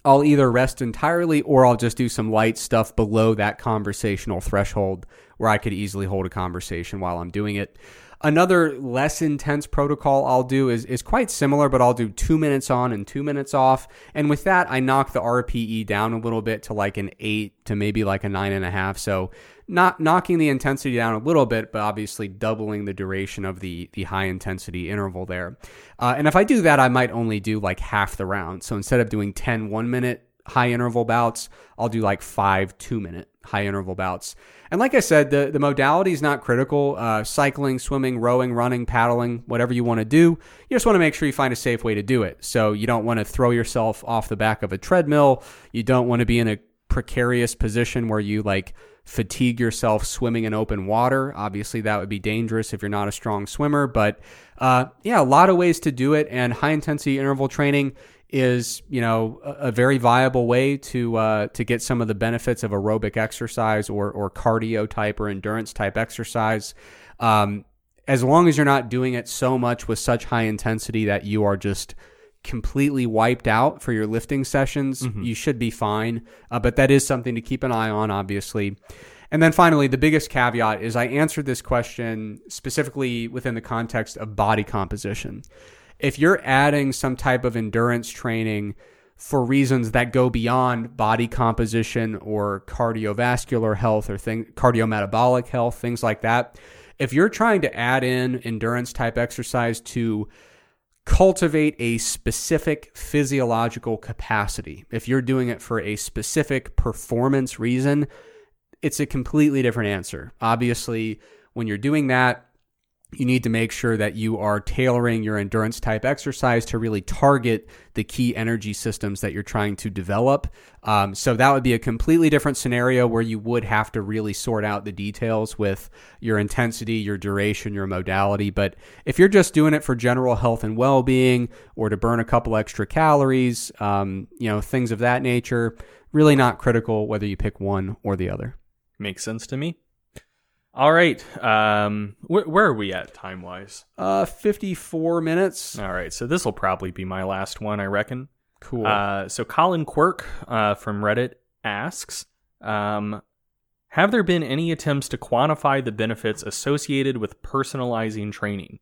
I'll either rest entirely or I'll just do some light stuff below that conversational threshold where I could easily hold a conversation while I'm doing it. Another less intense protocol I'll do is, is quite similar, but I'll do two minutes on and two minutes off. And with that, I knock the RPE down a little bit to like an eight to maybe like a nine and a half. So not knocking the intensity down a little bit, but obviously doubling the duration of the the high intensity interval there. Uh, and if I do that, I might only do like half the round. So instead of doing 10 one minute high interval bouts, I'll do like five two minute high interval bouts. And like I said, the, the modality is not critical. Uh, cycling, swimming, rowing, running, paddling, whatever you want to do, you just want to make sure you find a safe way to do it. So you don't want to throw yourself off the back of a treadmill. You don't want to be in a precarious position where you like fatigue yourself swimming in open water. Obviously, that would be dangerous if you're not a strong swimmer. But uh, yeah, a lot of ways to do it. And high intensity interval training is you know a, a very viable way to uh, to get some of the benefits of aerobic exercise or or cardio type or endurance type exercise. Um, as long as you're not doing it so much with such high intensity that you are just completely wiped out for your lifting sessions, mm-hmm. you should be fine. Uh, but that is something to keep an eye on, obviously. And then finally, the biggest caveat is I answered this question specifically within the context of body composition if you're adding some type of endurance training for reasons that go beyond body composition or cardiovascular health or thing, cardiometabolic health, things like that, if you're trying to add in endurance type exercise to cultivate a specific physiological capacity, if you're doing it for a specific performance reason, it's a completely different answer. Obviously, when you're doing that, you need to make sure that you are tailoring your endurance type exercise to really target the key energy systems that you're trying to develop. Um, so that would be a completely different scenario where you would have to really sort out the details with your intensity, your duration, your modality. But if you're just doing it for general health and well being or to burn a couple extra calories, um, you know, things of that nature, really not critical whether you pick one or the other. Makes sense to me. All right. Um, wh- where are we at time wise? Uh, 54 minutes. All right. So this will probably be my last one, I reckon. Cool. Uh, so Colin Quirk uh, from Reddit asks, um, have there been any attempts to quantify the benefits associated with personalizing training?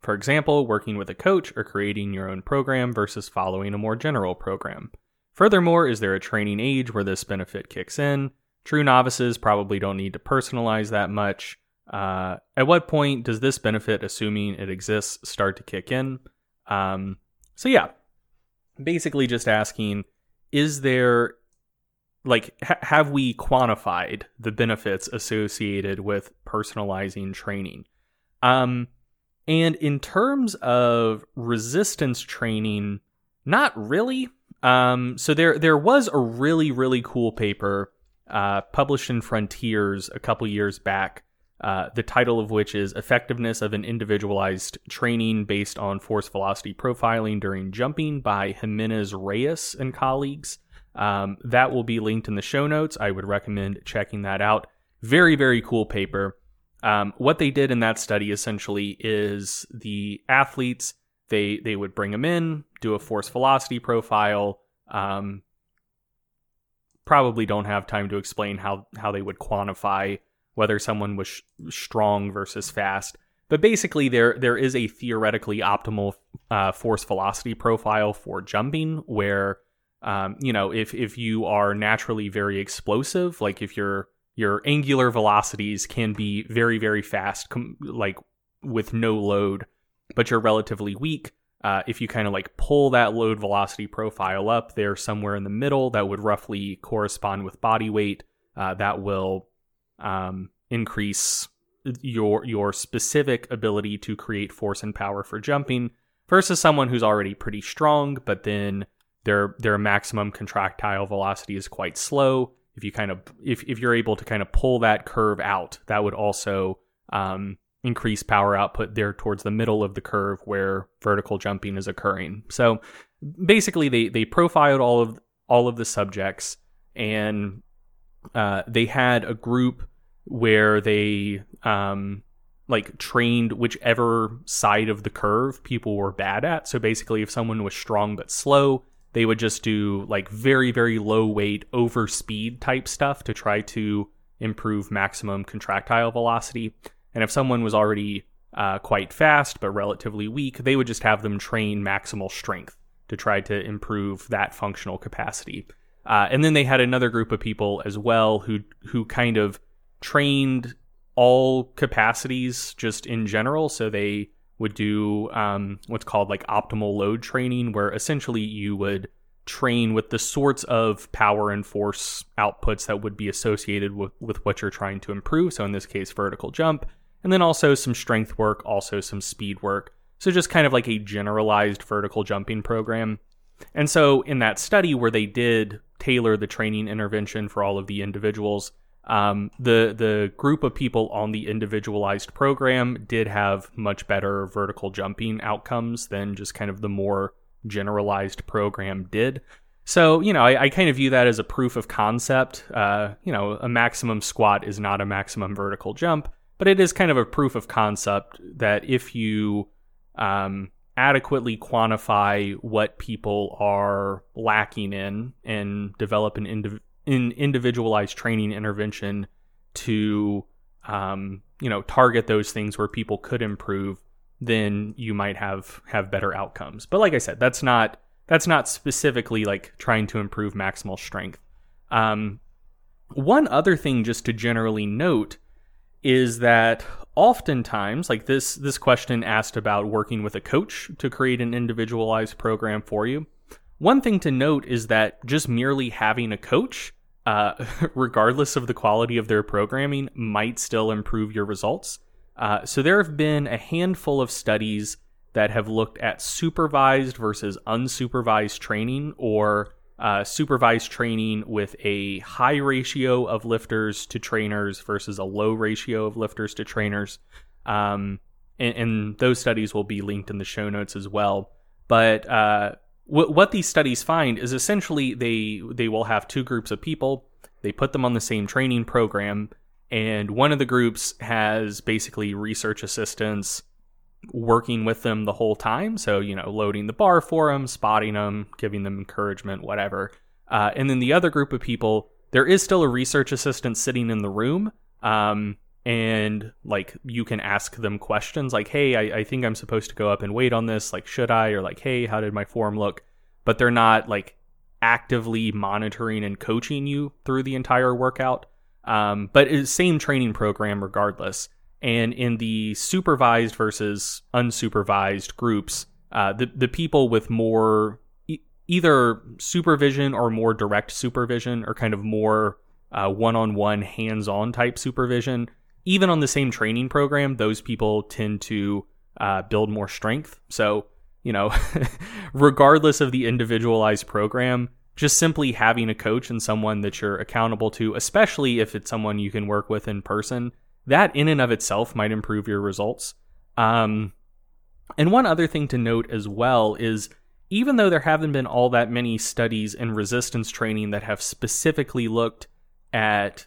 For example, working with a coach or creating your own program versus following a more general program. Furthermore, is there a training age where this benefit kicks in? True novices probably don't need to personalize that much. Uh, at what point does this benefit, assuming it exists, start to kick in? Um, so, yeah, basically just asking is there like ha- have we quantified the benefits associated with personalizing training um and in terms of resistance training not really um so there there was a really really cool paper uh published in frontiers a couple years back uh, the title of which is Effectiveness of an Individualized Training Based on Force Velocity Profiling During Jumping by Jimenez Reyes and colleagues. Um, that will be linked in the show notes. I would recommend checking that out. Very, very cool paper. Um, what they did in that study essentially is the athletes they they would bring them in, do a force velocity profile. Um, probably don't have time to explain how how they would quantify whether someone was sh- strong versus fast. But basically, there there is a theoretically optimal uh, force velocity profile for jumping, where um, you know if if you are naturally very explosive, like if your your angular velocities can be very very fast, com- like with no load, but you're relatively weak. Uh, if you kind of like pull that load velocity profile up there somewhere in the middle, that would roughly correspond with body weight. Uh, that will um, increase your your specific ability to create force and power for jumping versus someone who's already pretty strong, but then their their maximum contractile velocity is quite slow. If you kind of if if you're able to kind of pull that curve out, that would also um, increase power output there towards the middle of the curve where vertical jumping is occurring. So basically, they they profiled all of all of the subjects and uh, they had a group where they um, like trained whichever side of the curve people were bad at. So basically, if someone was strong but slow, they would just do like very very low weight over speed type stuff to try to improve maximum contractile velocity. And if someone was already uh, quite fast but relatively weak, they would just have them train maximal strength to try to improve that functional capacity. Uh, and then they had another group of people as well who who kind of trained all capacities just in general. So they would do um, what's called like optimal load training, where essentially you would train with the sorts of power and force outputs that would be associated with, with what you're trying to improve. So in this case, vertical jump, and then also some strength work, also some speed work. So just kind of like a generalized vertical jumping program. And so in that study where they did tailor the training intervention for all of the individuals, um, the the group of people on the individualized program did have much better vertical jumping outcomes than just kind of the more generalized program did. So you know, I, I kind of view that as a proof of concept. Uh, you know, a maximum squat is not a maximum vertical jump, but it is kind of a proof of concept that if you um, adequately quantify what people are lacking in and develop an indiv- in individualized training intervention to um, you know target those things where people could improve then you might have have better outcomes. But like i said that's not that's not specifically like trying to improve maximal strength. Um, one other thing just to generally note is that oftentimes like this this question asked about working with a coach to create an individualized program for you one thing to note is that just merely having a coach uh, (laughs) regardless of the quality of their programming might still improve your results. Uh, so there have been a handful of studies that have looked at supervised versus unsupervised training or uh, supervised training with a high ratio of lifters to trainers versus a low ratio of lifters to trainers. Um, and, and, those studies will be linked in the show notes as well. But uh, w- what these studies find is essentially they they will have two groups of people. They put them on the same training program, And one of the groups has basically research assistants working with them the whole time. So, you know, loading the bar for them, spotting them, giving them encouragement, whatever. Uh, and then the other group of people, there is still a research assistant sitting in the room. Um, and like you can ask them questions like, hey, I, I think I'm supposed to go up and wait on this. Like, should I? Or like, hey, how did my form look? But they're not like actively monitoring and coaching you through the entire workout. Um, but it's same training program regardless. And in the supervised versus unsupervised groups, uh, the the people with more e- either supervision or more direct supervision, or kind of more one on one, hands on type supervision, even on the same training program, those people tend to uh, build more strength. So you know, (laughs) regardless of the individualized program, just simply having a coach and someone that you're accountable to, especially if it's someone you can work with in person, that in and of itself might improve your results. Um, and one other thing to note as well is even though there haven't been all that many studies in resistance training that have specifically looked at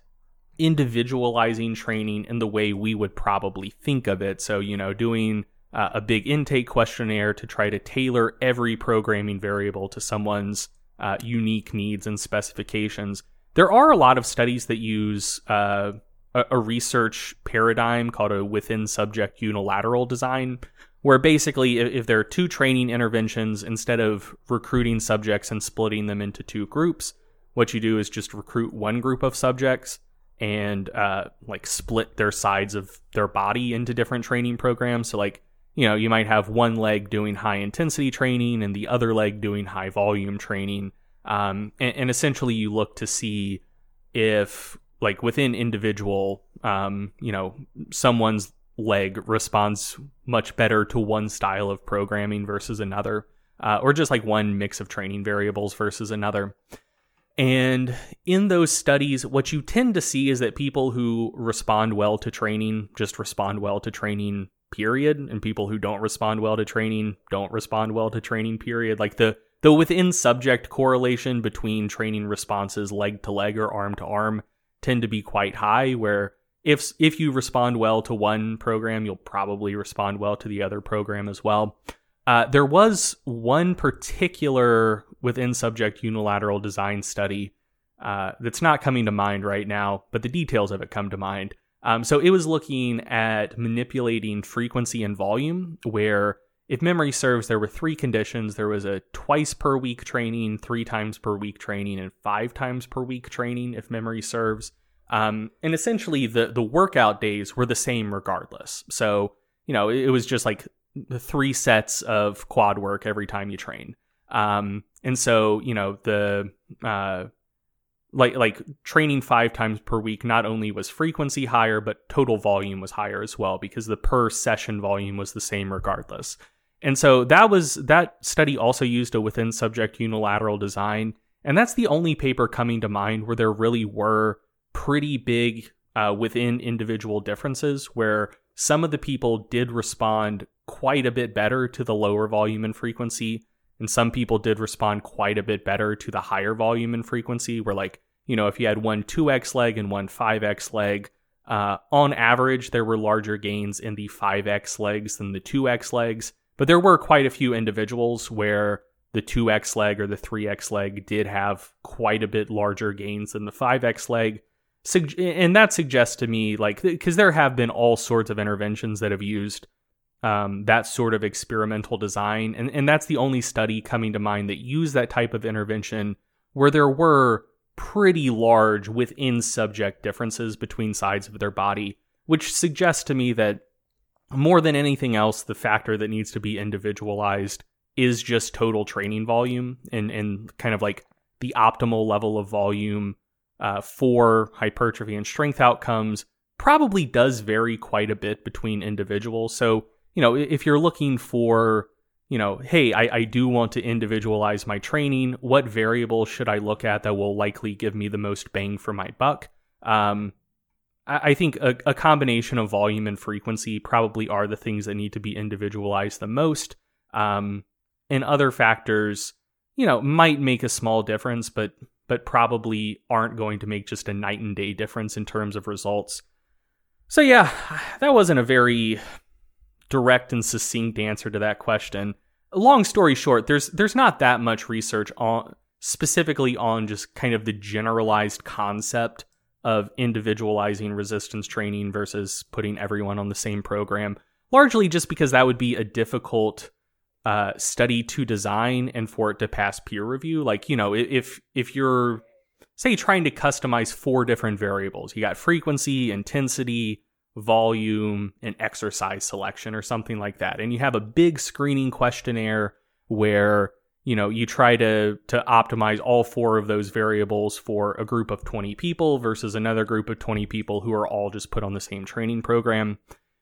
individualizing training in the way we would probably think of it, so, you know, doing uh, a big intake questionnaire to try to tailor every programming variable to someone's uh, unique needs and specifications. There are a lot of studies that use uh, a, a research paradigm called a within subject unilateral design, where basically, if, if there are two training interventions, instead of recruiting subjects and splitting them into two groups, what you do is just recruit one group of subjects and uh, like split their sides of their body into different training programs. So, like, you know, you might have one leg doing high intensity training and the other leg doing high volume training. Um, and, and, essentially, you look to see if, like, within individual, um, you know, someone's leg responds much better to one style of programming versus another, uh, or just like one mix of training variables versus another. And in those studies, what you tend to see is that people who respond well to training just respond well to training period and people who don't respond well to training don't respond well to training period like the the within subject correlation between training responses leg to leg or arm to arm tend to be quite high where if if you respond well to one program you'll probably respond well to the other program as well. Uh, there was one particular within subject unilateral design study uh, that's not coming to mind right now but the details of it come to mind. Um, so it was looking at manipulating frequency and volume, where if memory serves, there were three conditions. There was a twice per week training, three times per week training, and five times per week training, if memory serves. Um, and essentially, the the workout days were the same regardless. So you know, it, it was just like three sets of quad work every time you train. Um, and so you know the uh, like like training five times per week not only was frequency higher but total volume was higher as well because the per session volume was the same regardless and so that was that study also used a within subject unilateral design and that's the only paper coming to mind where there really were pretty big uh, within individual differences where some of the people did respond quite a bit better to the lower volume and frequency and some people did respond quite a bit better to the higher volume and frequency, where, like, you know, if you had one 2x leg and one 5x leg, uh, on average, there were larger gains in the 5x legs than the 2x legs. But there were quite a few individuals where the 2x leg or the 3x leg did have quite a bit larger gains than the 5x leg. And that suggests to me, like, because there have been all sorts of interventions that have used um, that sort of experimental design. And, and that's the only study coming to mind that used that type of intervention where there were pretty large within subject differences between sides of their body, which suggests to me that more than anything else, the factor that needs to be individualized is just total training volume and, and kind of like the optimal level of volume uh, for hypertrophy and strength outcomes probably does vary quite a bit between individuals. So you know, if you're looking for, you know, hey, I, I do want to individualize my training, what variable should I look at that will likely give me the most bang for my buck? Um, I, think a, a combination of volume and frequency probably are the things that need to be individualized the most. Um, and other factors, you know, might make a small difference, but but probably aren't going to make just a night and day difference in terms of results. So yeah, that wasn't a very direct and succinct answer to that question. Long story short, there's there's not that much research on specifically on just kind of the generalized concept of individualizing resistance training versus putting everyone on the same program. Largely just because that would be a difficult uh, study to design and for it to pass peer review. Like you know, if if you're say trying to customize four different variables, you got frequency, intensity, volume, and exercise selection or something like that, and you have a big screening questionnaire where you know you try to to optimize all four of those variables for a group of 20 people versus another group of 20 people who are all just put on the same training program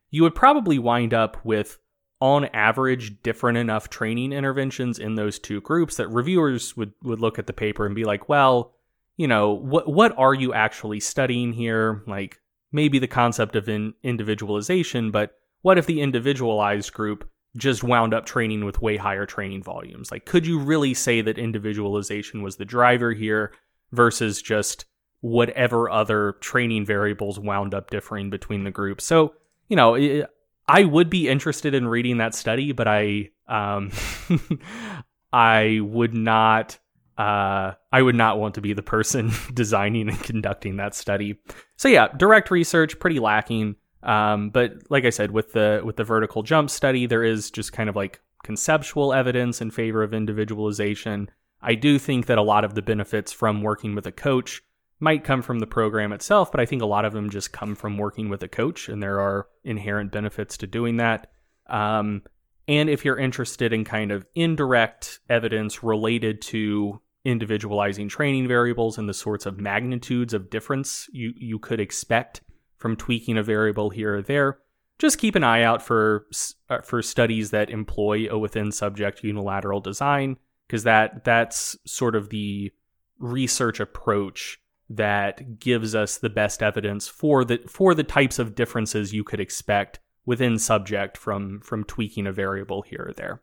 you would probably wind up with on average different enough training interventions in those two groups that reviewers would would look at the paper and be like well you know what what are you actually studying here? Like maybe the concept of in individualization but what if the individualized group just wound up training with way higher training volumes. Like, could you really say that individualization was the driver here versus just whatever other training variables wound up differing between the groups? So, you know, I would be interested in reading that study, but I, um, (laughs) I would not. Uh, I would not want to be the person (laughs) designing and conducting that study. So yeah, direct research pretty lacking. Um, but like I said, with the with the vertical jump study, there is just kind of like conceptual evidence in favor of individualization. I do think that a lot of the benefits from working with a coach might come from the program itself, but I think a lot of them just come from working with a coach, and there are inherent benefits to doing that. Um, and if you're interested in kind of indirect evidence related to individualizing training variables and the sorts of magnitudes of difference you, you could expect from tweaking a variable here or there. Just keep an eye out for uh, for studies that employ a within subject unilateral design because that that's sort of the research approach that gives us the best evidence for the for the types of differences you could expect within subject from from tweaking a variable here or there.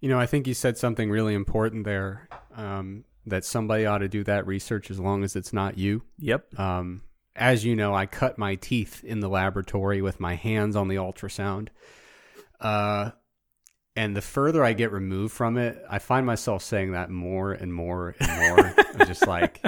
You know, I think you said something really important there. Um, that somebody ought to do that research as long as it's not you. Yep. Um, as you know, I cut my teeth in the laboratory with my hands on the ultrasound. Uh, and the further I get removed from it, I find myself saying that more and more and more. (laughs) I'm just like,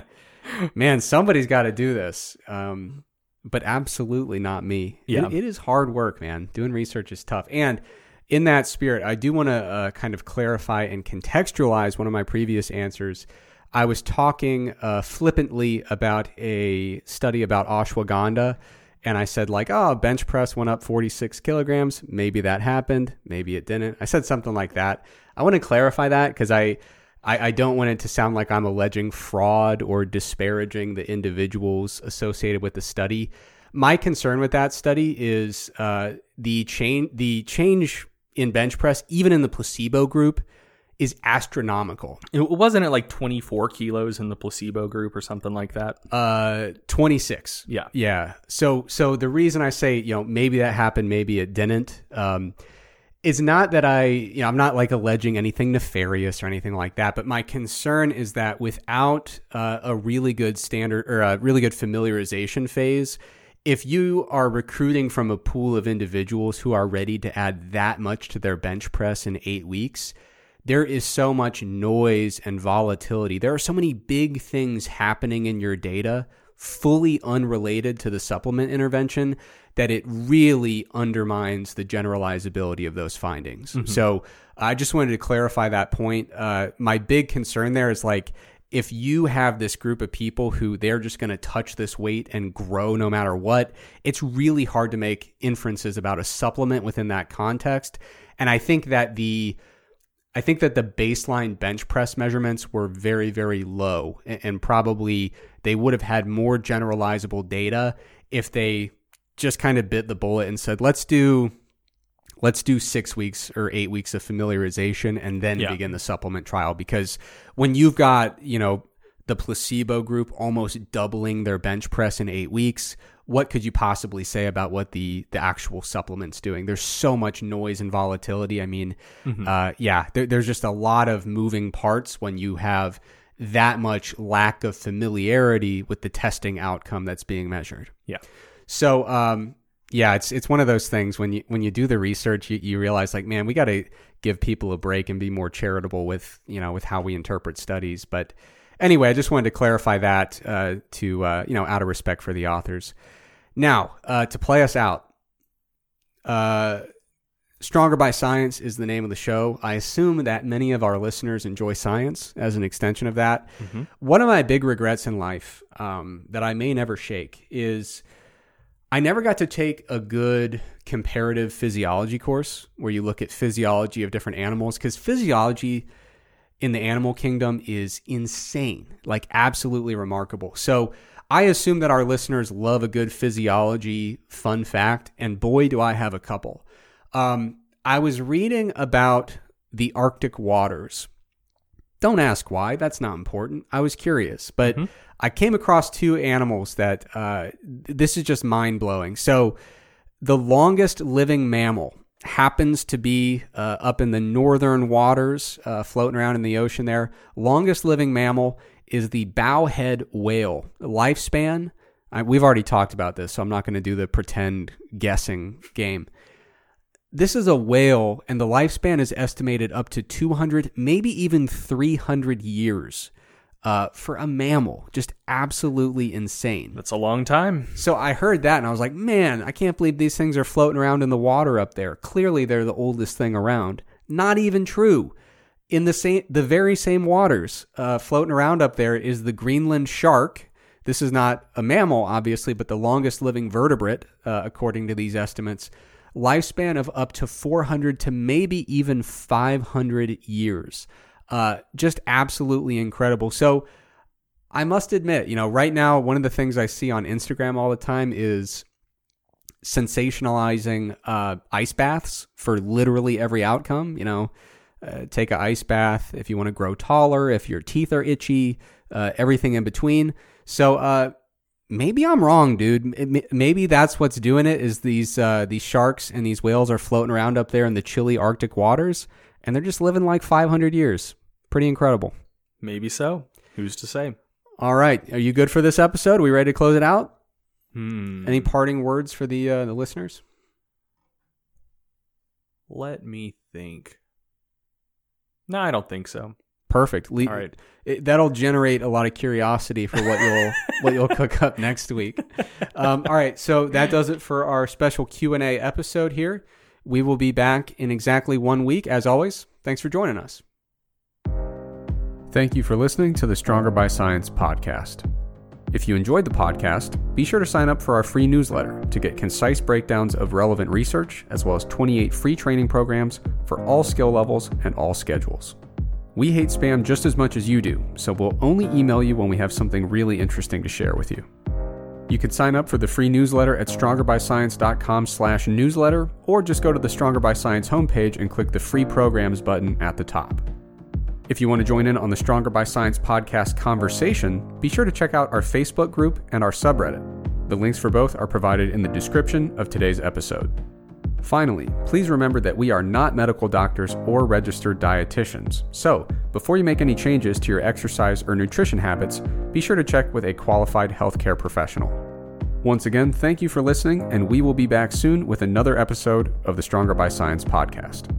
man, somebody's got to do this. Um, but absolutely not me. Yeah. It, it is hard work, man. Doing research is tough. And in that spirit, I do want to uh, kind of clarify and contextualize one of my previous answers I was talking uh, flippantly about a study about ashwagandha, and I said like, "Oh, bench press went up 46 kilograms. Maybe that happened. Maybe it didn't." I said something like that. I want to clarify that because I, I, I don't want it to sound like I'm alleging fraud or disparaging the individuals associated with the study. My concern with that study is uh, the change the change in bench press, even in the placebo group is astronomical. It wasn't it like 24 kilos in the placebo group or something like that? Uh, 26. Yeah. Yeah. So, so the reason I say, you know, maybe that happened, maybe it didn't, um, is not that I, you know, I'm not like alleging anything nefarious or anything like that, but my concern is that without uh, a really good standard or a really good familiarization phase, if you are recruiting from a pool of individuals who are ready to add that much to their bench press in eight weeks, there is so much noise and volatility. There are so many big things happening in your data, fully unrelated to the supplement intervention, that it really undermines the generalizability of those findings. Mm-hmm. So I just wanted to clarify that point. Uh, my big concern there is like, if you have this group of people who they're just going to touch this weight and grow no matter what, it's really hard to make inferences about a supplement within that context. And I think that the I think that the baseline bench press measurements were very, very low, and, probably they would have had more generalizable data if they just kind of bit the bullet and said, "Let's do." Let's do six weeks or eight weeks of familiarization and then yeah. begin the supplement trial. Because when you've got, you know, the placebo group almost doubling their bench press in eight weeks, what could you possibly say about what the the actual supplement's doing? There's so much noise and volatility. I mean, mm-hmm. uh, yeah, there, there's just a lot of moving parts when you have that much lack of familiarity with the testing outcome that's being measured. Yeah. So, um, yeah, it's it's one of those things when you when you do the research, you, you realize like, man, we got to give people a break and be more charitable with you know with how we interpret studies. But anyway, I just wanted to clarify that uh, to uh, you know out of respect for the authors. Now, uh, to play us out, uh, Stronger by Science is the name of the show. I assume that many of our listeners enjoy science as an extension of that. Mm-hmm. One of my big regrets in life um, that I may never shake is I never got to take a good comparative physiology course where you look at physiology of different animals because physiology in the animal kingdom is insane, like absolutely remarkable. So I assume that our listeners love a good physiology fun fact, and boy, do I have a couple. Um, I was reading about the Arctic waters. Don't ask why, that's not important. I was curious, but mm-hmm. I came across two animals that uh, this is just mind blowing. So, the longest living mammal happens to be uh, up in the northern waters, uh, floating around in the ocean there. Longest living mammal is the bowhead whale. Lifespan, I, we've already talked about this, so I'm not going to do the pretend guessing game this is a whale, and the lifespan is estimated up to 200, maybe even 300 years uh, for a mammal. Just absolutely insane. That's a long time. So I heard that, and I was like, man, I can't believe these things are floating around in the water up there. Clearly, they're the oldest thing around. Not even true. In the same, the very same waters, uh, floating around up there is the Greenland shark. This is not a mammal, obviously, but the longest living vertebrate, uh, according to these estimates lifespan of up to 400 to maybe even 500 years. Uh, just absolutely incredible. So I must admit, you know, right now, one of the things I see on Instagram all the time is sensationalizing uh, ice baths for literally every outcome. You know, uh, take an ice bath if you want to grow taller, if your teeth are itchy, uh, everything in between. So, uh, maybe I'm wrong, dude. Maybe that's what's doing it. Is these uh, these sharks and these whales are floating around up there in the chilly Arctic waters, and they're just living like 500 years. Pretty incredible. Maybe so. Who's to say? All right, are you good for this episode? Are we ready to close it out? Hmm. Any parting words for the uh, the listeners? Let me think. No, I don't think so. Perfect. Le- all right. It, that'll generate a lot of curiosity for what you'll (laughs) what you'll cook up next week. Um, all right. So that does it for our special Q and A episode here. We will be back in exactly one week. As always, thanks for joining us. Thank you for listening to the Stronger by Science podcast. If you enjoyed the podcast, be sure to sign up for our free newsletter to get concise breakdowns of relevant research, as well as 28 free training programs for all skill levels and all schedules. We hate spam just as much as you do, so we'll only email you when we have something really interesting to share with you. You can sign up for the free newsletter at strongerbyscience.com slash newsletter, or just go to the Stronger by Science homepage and click the free programs button at the top. If you want to join in on the Stronger by Science podcast conversation, be sure to check out our Facebook group and our subreddit. The links for both are provided in the description of today's episode. Finally, please remember that we are not medical doctors or registered dietitians. So, before you make any changes to your exercise or nutrition habits, be sure to check with a qualified healthcare professional. Once again, thank you for listening, and we will be back soon with another episode of the Stronger by Science podcast.